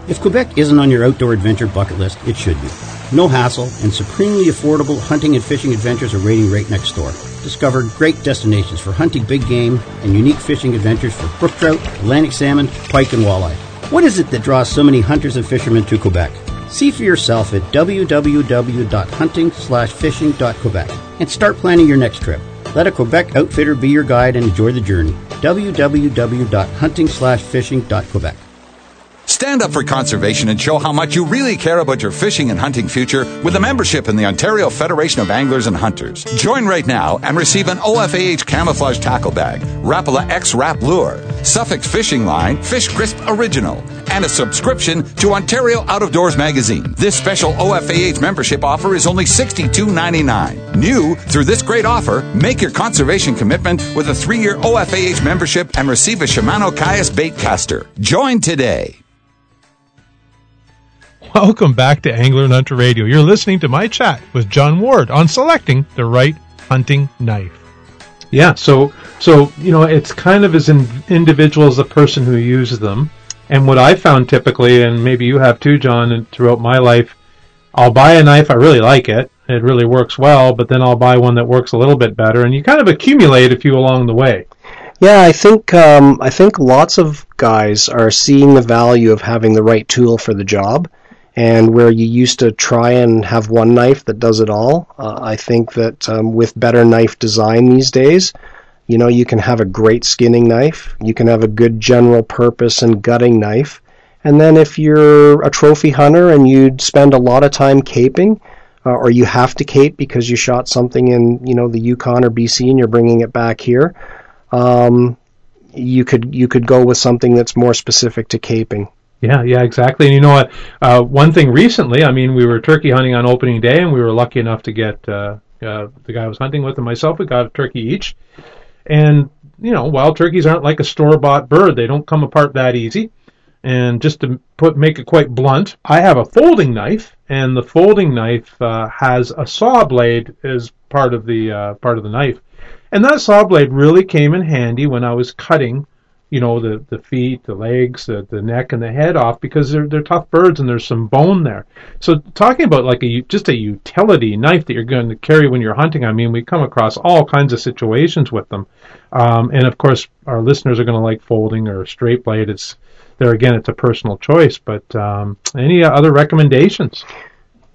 If Quebec isn't on your outdoor adventure bucket list, it should be. No hassle and supremely affordable hunting and fishing adventures are waiting right next door. Discover great destinations for hunting big game and unique fishing adventures for brook trout, Atlantic salmon, pike, and walleye. What is it that draws so many hunters and fishermen to Quebec? See for yourself at www.hunting-fishing.quebec and start planning your next trip. Let a Quebec outfitter be your guide and enjoy the journey. www.hunting-fishing.quebec. Stand up for conservation and show how much you really care about your fishing and hunting future with a membership in the Ontario Federation of Anglers and Hunters. Join right now and receive an OFAH camouflage tackle bag, Rapala X Rap Lure, Suffix Fishing Line Fish Crisp Original, and a subscription to Ontario Out of Doors magazine. This special OFAH membership offer is only $62.99. New through this great offer, make your conservation commitment with a three-year OFAH membership and receive a Shimano Caius bait caster. Join today. Welcome back to Angler and Hunter Radio. You're listening to my chat with John Ward on selecting the right hunting knife. Yeah, so so you know it's kind of as in, individual as the person who uses them. And what I found typically, and maybe you have too, John, and throughout my life, I'll buy a knife, I really like it, it really works well, but then I'll buy one that works a little bit better, and you kind of accumulate a few along the way. Yeah, I think um, I think lots of guys are seeing the value of having the right tool for the job, and where you used to try and have one knife that does it all. Uh, I think that um, with better knife design these days, you know, you can have a great skinning knife, you can have a good general purpose and gutting knife, and then if you're a trophy hunter and you spend a lot of time caping, uh, or you have to cape because you shot something in, you know, the Yukon or BC and you're bringing it back here. Um, you could you could go with something that's more specific to caping. Yeah, yeah, exactly. And you know what? Uh, one thing recently, I mean, we were turkey hunting on opening day, and we were lucky enough to get uh, uh, the guy I was hunting with and myself. We got a turkey each, and you know, wild turkeys aren't like a store-bought bird; they don't come apart that easy. And just to put make it quite blunt, I have a folding knife, and the folding knife uh, has a saw blade as part of the uh, part of the knife, and that saw blade really came in handy when I was cutting you know the the feet, the legs, the, the neck, and the head off because they're they're tough birds and there's some bone there. So talking about like a just a utility knife that you're going to carry when you're hunting, I mean we come across all kinds of situations with them, um, and of course our listeners are going to like folding or straight blade. It's there again, it's a personal choice. But um, any other recommendations?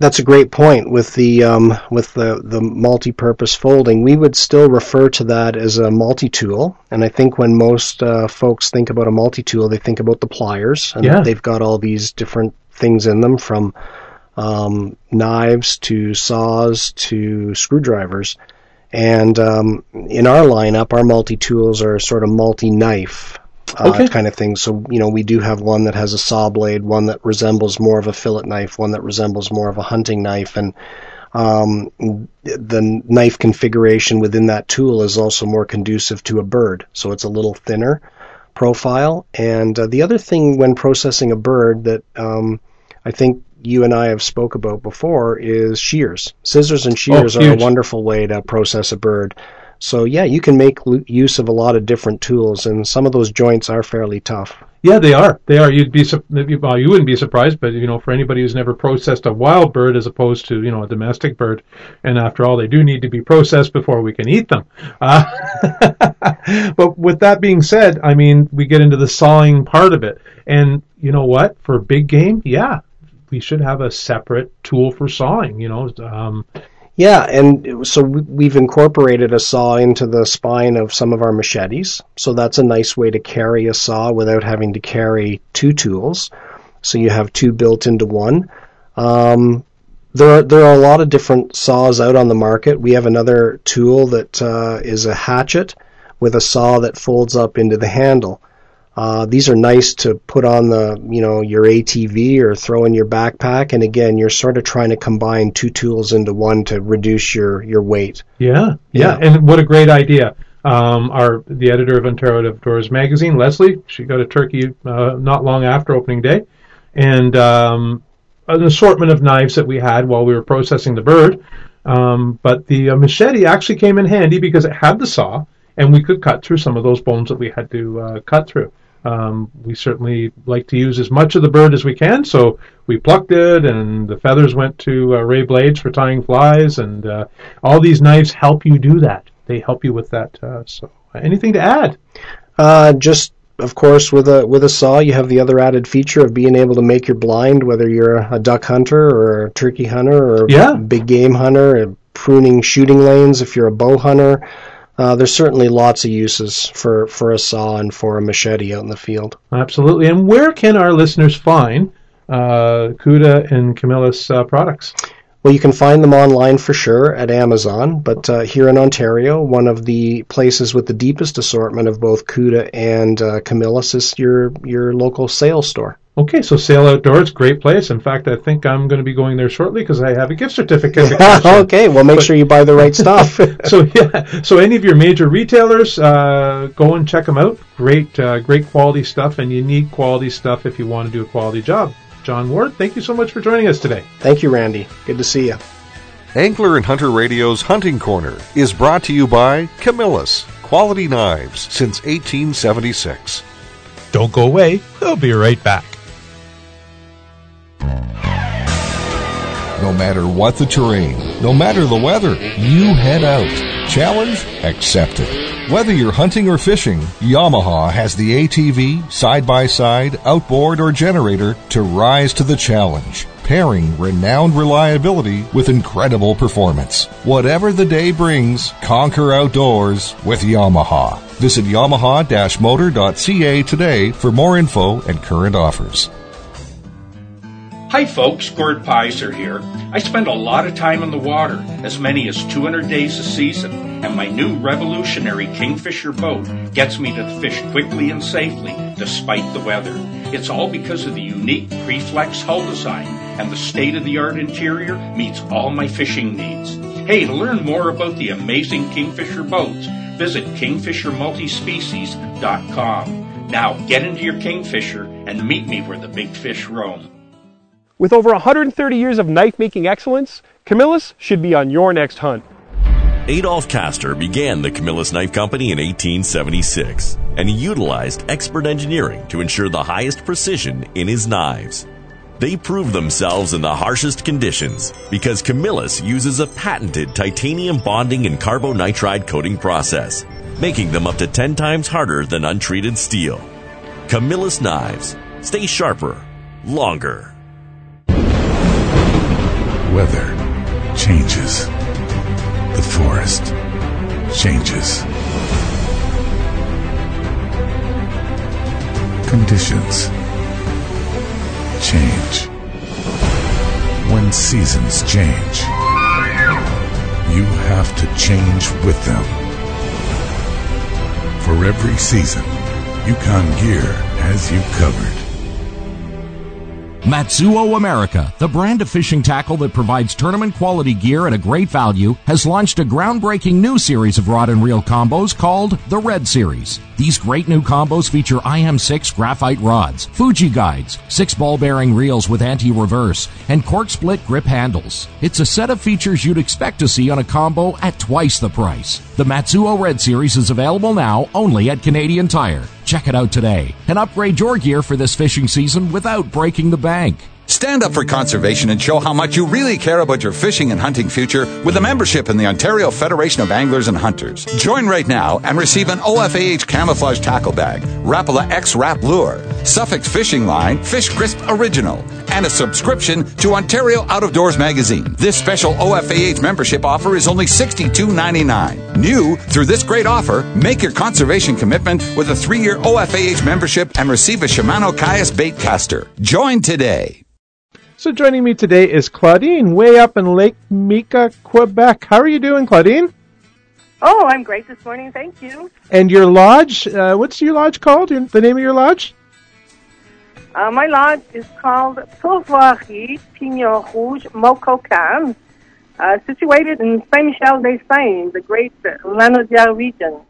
That's a great point with the um, with the the multi-purpose folding. We would still refer to that as a multi-tool, and I think when most uh, folks think about a multi-tool, they think about the pliers, and Yeah. they've got all these different things in them, from um, knives to saws to screwdrivers. And um, in our lineup, our multi-tools are sort of multi-knife uh, Okay. kind of thing. So, you know, we do have one that has a saw blade, one that resembles more of a fillet knife, one that resembles more of a hunting knife, and um, the knife configuration within that tool is also more conducive to a bird. So it's a little thinner profile. And uh, the other thing when processing a bird that um, I think you and I have spoke about before is shears. Scissors and shears are a wonderful way to process a bird. So yeah, you can make use of a lot of different tools, and some of those joints are fairly tough. Yeah, they are. They are. You'd be well, you wouldn't be surprised, but you know, for anybody who's never processed a wild bird as opposed to you know a domestic bird, and after all, they do need to be processed before we can eat them. Uh, but with that being said, I mean, we get into the sawing part of it, and you know what? For big game, yeah, we should have a separate tool for sawing. You know, um, Yeah, and so we- we've incorporated a saw into the spine of some of our machetes. So that's a nice way to carry a saw without having to carry two tools. So you have two built into one. Um, there are there are a lot of different saws out on the market. We have another tool that uh, is a hatchet with a saw that folds up into the handle. Uh, these are nice to put on the, you know, your ATV or throw in your backpack. And again, you're sort of trying to combine two tools into one to reduce your, your weight. Yeah, yeah, Yeah. and what a great idea. Um, our the editor of Ontario Outdoors magazine, Leslie, she got a turkey uh, not long after opening day, and um, an assortment of knives that we had while we were processing the bird. Um, but the uh, machete actually came in handy because it had the saw, and we could cut through some of those bones that we had to uh, cut through. Um, we certainly like to use as much of the bird as we can, so we plucked it, and the feathers went to uh, ray blades for tying flies, and uh, all these knives help you do that. They help you with that. Uh, so, anything to add? Uh, just of course, with a with a saw, you have the other added feature of being able to make your blind, whether you're a duck hunter or a turkey hunter or Yeah. a big game hunter, pruning shooting lanes if you're a bow hunter. Uh, there's certainly lots of uses for, for a saw and for a machete out in the field. Absolutely. And where can our listeners find uh, Cuda and Camillus uh, products? Well, you can find them online for sure at Amazon, but uh, here in Ontario, one of the places with the deepest assortment of both Cuda and uh, Camillus is your your local sales store. Okay, so Sail Outdoors, great place. In fact, I think I'm going to be going there shortly because I have a gift certificate. okay, well, make sure you buy the right stuff. so yeah, so any of your major retailers, uh, go and check them out. Great, uh, great quality stuff, and you need quality stuff if you want to do a quality job. John Ward, thank you so much for joining us today. Thank you, Randy. Good to see you. Angler and Hunter Radio's Hunting Corner is brought to you by Camillus, quality knives since 1876. Don't go away. We'll be right back. No matter what the terrain, no matter the weather, you head out. Challenge accepted. Whether you're hunting or fishing, Yamaha has the ATV, side by side, outboard, or generator to rise to the challenge, pairing renowned reliability with incredible performance. Whatever the day brings, conquer outdoors with Yamaha. Visit yamaha-motor.ca today for more info and current offers. Hi folks, Gord Pyzer here. I spend a lot of time in the water, as many as 200 days a season, and my new revolutionary Kingfisher boat gets me to the fish quickly and safely despite the weather. It's all because of the unique Preflex hull design and the state-of-the-art interior meets all my fishing needs. Hey, to learn more about the amazing Kingfisher boats, visit kingfishermultispecies.com. Now get into your Kingfisher and meet me where the big fish roam. With over 130 years of knife making excellence, Camillus should be on your next hunt. Adolph Kastor began the Camillus Knife Company in 1876, and he utilized expert engineering to ensure the highest precision in his knives. They prove themselves in the harshest conditions because Camillus uses a patented titanium bonding and carbonitride coating process, making them up to 10 times harder than untreated steel. Camillus knives. Stay sharper, longer. Weather changes. The forest changes. Conditions change. When seasons change, you have to change with them. For every season, Yukon Gear has you covered. Matsuo America, the brand of fishing tackle that provides tournament quality gear at a great value, has launched a groundbreaking new series of rod and reel combos called the Red Series. These great new combos feature IM6 graphite rods, Fuji guides, six ball bearing reels with anti-reverse, and cork split grip handles. It's a set of features you'd expect to see on a combo at twice the price. The Matsuo Red Series is available now only at Canadian Tire. Check it out today and upgrade your gear for this fishing season without breaking the bank. Stand up for conservation and show how much you really care about your fishing and hunting future with a membership in the Ontario Federation of Anglers and Hunters. Join right now and receive an OFAH camouflage tackle bag, Rapala X Rap Lure, Suffix Fishing Line, Fish Crisp Original, and a subscription to Ontario Out of Doors magazine. This special OFAH membership offer is only $62.99. New through this great offer, make your conservation commitment with a three-year OFAH membership and receive a Shimano Caius bait caster. Join today. So joining me today is Claudine, way up in Lake Mika, Quebec. How are you doing, Claudine? Oh, I'm great this morning. Thank you. And your lodge, uh, what's your lodge called? The name of your lodge? Uh, my lodge is called Pourvoirie Pignon Rouge Mokocan, uh, situated in Saint Michel des Saints, the great Lanaudière region.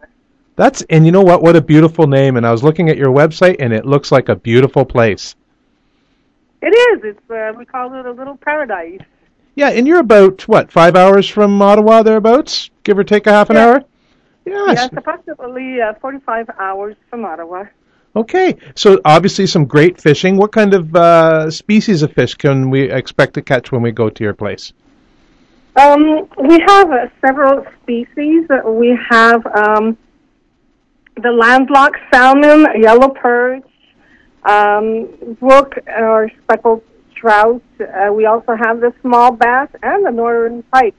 That's and you know what? What a beautiful name! And I was looking at your website, and it looks like a beautiful place. It is. It's uh, we call it a little paradise. Yeah, and you're about what five hours from Ottawa, thereabouts, give or take a half an Yeah. hour. Yes. Yes, approximately uh, 45 hours from Ottawa. Okay, so obviously some great fishing. What kind of uh, species of fish can we expect to catch when we go to your place? Um, we have uh, several species. We have um, the landlocked salmon, yellow perch, um, brook or speckled trout. Uh, we also have the small bass and the northern pike.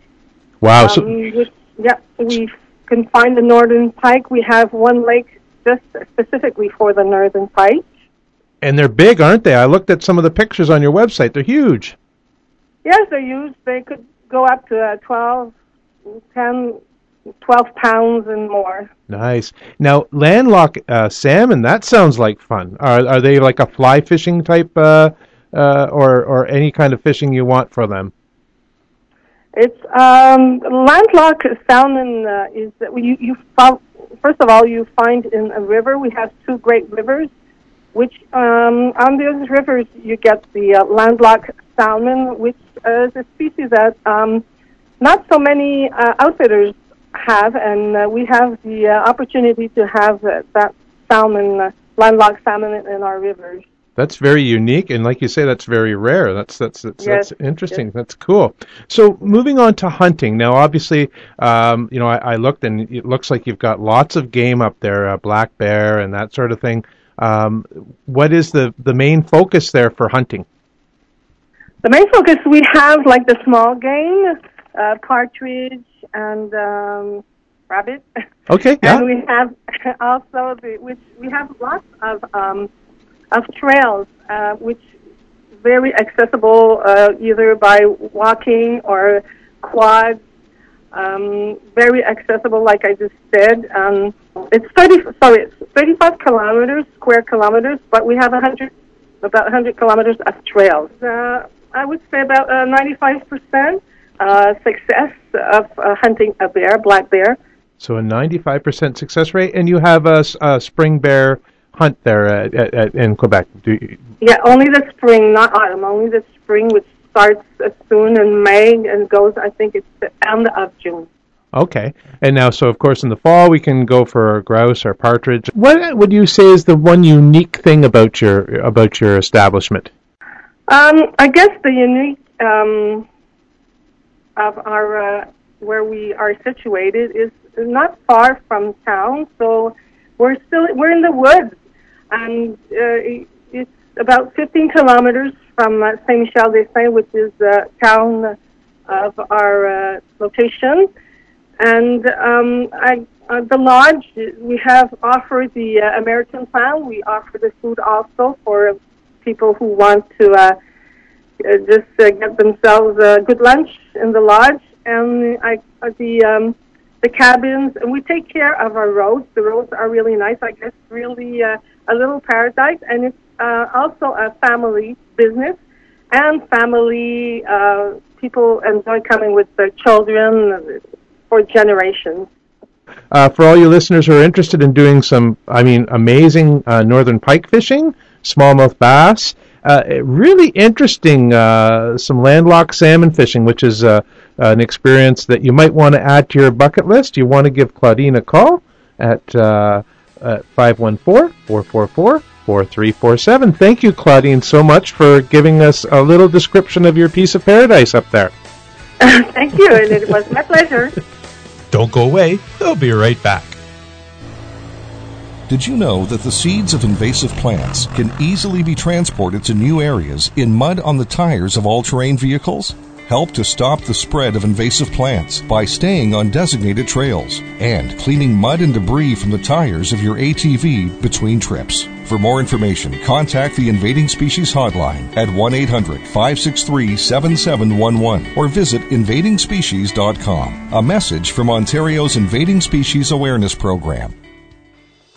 Wow. Um, so which, yeah, we can find the northern pike. We have one lake just specifically for the northern pike. and they're big, aren't they? I looked at some of the pictures on your website. They're huge. Yes, they're used. They could go up to uh, 12, 10, 12 pounds and more. Nice. Now, landlocked uh, salmon. That sounds like fun. Are are they like a fly fishing type, uh, uh, or or any kind of fishing you want for them? It's um, landlocked salmon uh, is that you you fo- first of all you find in a river. We have two great rivers, which um, on those rivers you get the uh, landlocked salmon, which is a species that um, not so many uh, outfitters have, and uh, we have the uh, opportunity to have uh, that salmon, uh, landlocked salmon, in our rivers. That's very unique, and like you say, that's very rare. That's that's that's, Yes, that's interesting. That's cool. So moving on to hunting now. Obviously, um, you know, I, I looked, and it looks like you've got lots of game up there, uh, black bear and that sort of thing. Um, what is the the main focus there for hunting? The main focus we have like the small game, uh, partridge and um, rabbit. Okay, yeah. And we have also the which we have lots of um, of trails, uh, which very accessible uh, either by walking or quads. Um, very accessible, like I just said. Um, it's thirty. Sorry, it's thirty-five kilometers, square kilometers, but we have a hundred, about hundred kilometers of trails. Uh, I would say about uh, ninety-five percent uh, success of uh, hunting a bear, black bear. So a 95% success rate, and you have a spring bear hunt there at, at, at, in Quebec. Do you, Yeah, only the spring, not autumn. Only the spring, which starts soon in May and goes. I think it's the end of June. okay, and now, so of course, in the fall we can go for grouse or partridge. What would you say is the one unique thing about your about your establishment? Um, I guess the unique um, of our uh, where we are situated is not far from town, so we're still we're in the woods, and uh, it's about 15 kilometers from uh, Saint Michel des Saints, which is the town of our uh, location. And um, I, uh, the lodge, we have offered the uh, American plan. We offer the food also for people who want to uh, uh, just uh, get themselves a good lunch in the lodge. And I, uh, the um, the cabins, and we take care of our roads. The roads are really nice. I guess really uh, a little paradise, and it's uh, also a family business and family. Uh, people enjoy coming with their children for generations. Uh, for all you listeners who are interested in doing some, I mean, amazing uh, northern pike fishing, smallmouth bass, uh, really interesting, uh, some landlocked salmon fishing, which is uh, an experience that you might want to add to your bucket list. You want to give Claudine a call at uh, 514 444 4347. Thank you, Claudine, so much for giving us a little description of your piece of paradise up there. Thank you, and it was my pleasure. Don't go away. They'll be right back. Did you know that the seeds of invasive plants can easily be transported to new areas in mud on the tires of all terrain vehicles? Help to stop the spread of invasive plants by staying on designated trails and cleaning mud and debris from the tires of your ATV between trips. For more information, contact the Invading Species Hotline at 1 800 563 7711 or visit invadingspecies.com. A message from Ontario's Invading Species Awareness Program.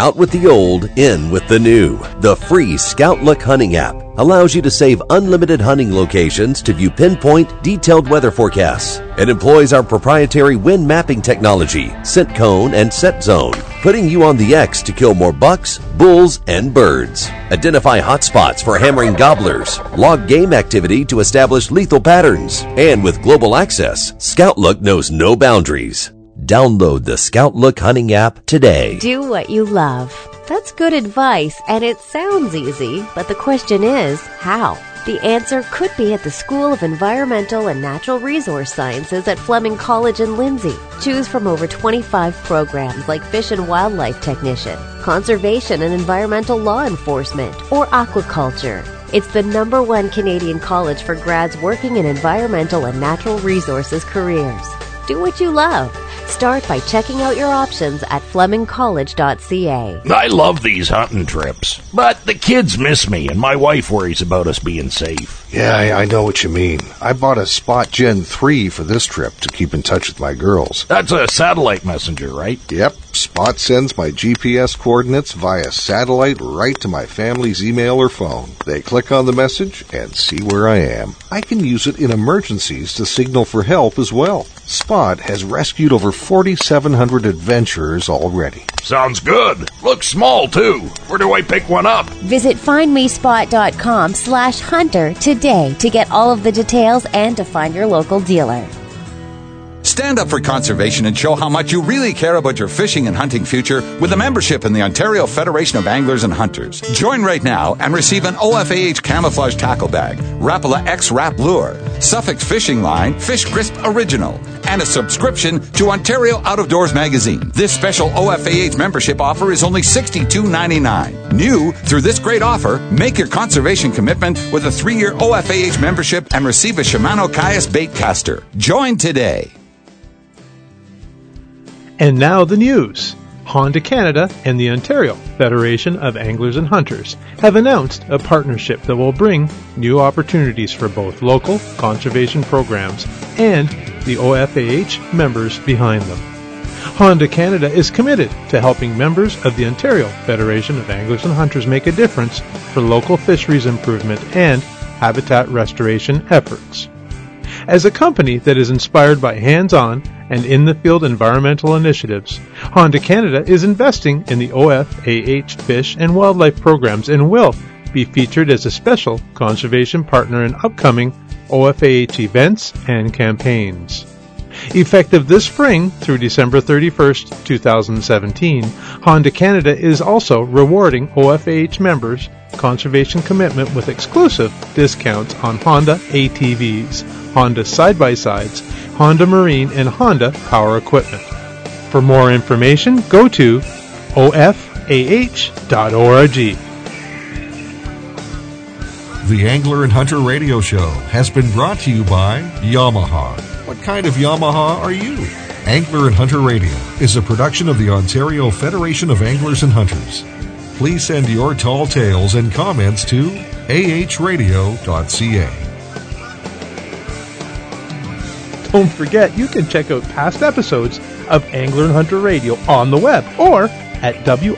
Out with the old, in with the new. The free Scout Look hunting app allows you to save unlimited hunting locations to view pinpoint, detailed weather forecasts. It employs our proprietary wind mapping technology, scent cone, and set zone, putting you on the X to kill more bucks, bulls, and birds. Identify hotspots for hammering gobblers, log game activity to establish lethal patterns, and with global access, Scout Look knows no boundaries. Download the Scout Look hunting app today. Do what you love. That's good advice, and it sounds easy, but the question is how? The answer could be at the School of Environmental and Natural Resource Sciences at Fleming College in Lindsay. Choose from over 25 programs like Fish and Wildlife Technician, Conservation and Environmental Law Enforcement, or Aquaculture. It's the number one Canadian college for grads working in environmental and natural resources careers. Do what you love. Start by checking out your options at flemingcollege.ca. I love these hunting trips, but the kids miss me and my wife worries about us being safe. Yeah, I, I know what you mean. I bought a Spot Gen 3 for this trip to keep in touch with my girls. That's a satellite messenger, right? Yep. Spot sends my GPS coordinates via satellite right to my family's email or phone. They click on the message and see where I am. I can use it in emergencies to signal for help as well. Spot has rescued over 4,700 adventurers already. Sounds good. Looks small, too. Where do I pick one up? Visit findmespot.com slash hunter today to get all of the details and to find your local dealer. Stand up for conservation and show how much you really care about your fishing and hunting future with a membership in the Ontario Federation of Anglers and Hunters. Join right now and receive an OFAH camouflage tackle bag, Rapala X Rap Lure, Suffix Fishing Line, Fish Crisp Original, and a subscription to Ontario Out of Doors magazine. This special OFAH membership offer is only $62.99. New through this great offer, make your conservation commitment with a three-year OFAH membership and receive a Shimano Caius bait caster. Join today. And now the news. Honda Canada and the Ontario Federation of Anglers and Hunters have announced a partnership that will bring new opportunities for both local conservation programs and the OFAH members behind them. Honda Canada is committed to helping members of the Ontario Federation of Anglers and Hunters make a difference for local fisheries improvement and habitat restoration efforts. As a company that is inspired by hands-on and in-the-field environmental initiatives, Honda Canada is investing in the OFAH fish and wildlife programs and will. Be featured as a special conservation partner in upcoming OFAH events and campaigns. Effective this spring through December 31st, 2017, Honda Canada is also rewarding OFAH members conservation commitment with exclusive discounts on Honda ATVs, Honda side-by-sides, Honda Marine, and Honda power equipment. For more information, go to ofah.org. The Angler and Hunter Radio Show has been brought to you by Yamaha. What kind of Yamaha are you? Angler and Hunter Radio is a production of the Ontario Federation of Anglers and Hunters. Please send your tall tales and comments to ahradio.ca. Don't forget, you can check out past episodes of Angler and Hunter Radio on the web or at wrvo.com.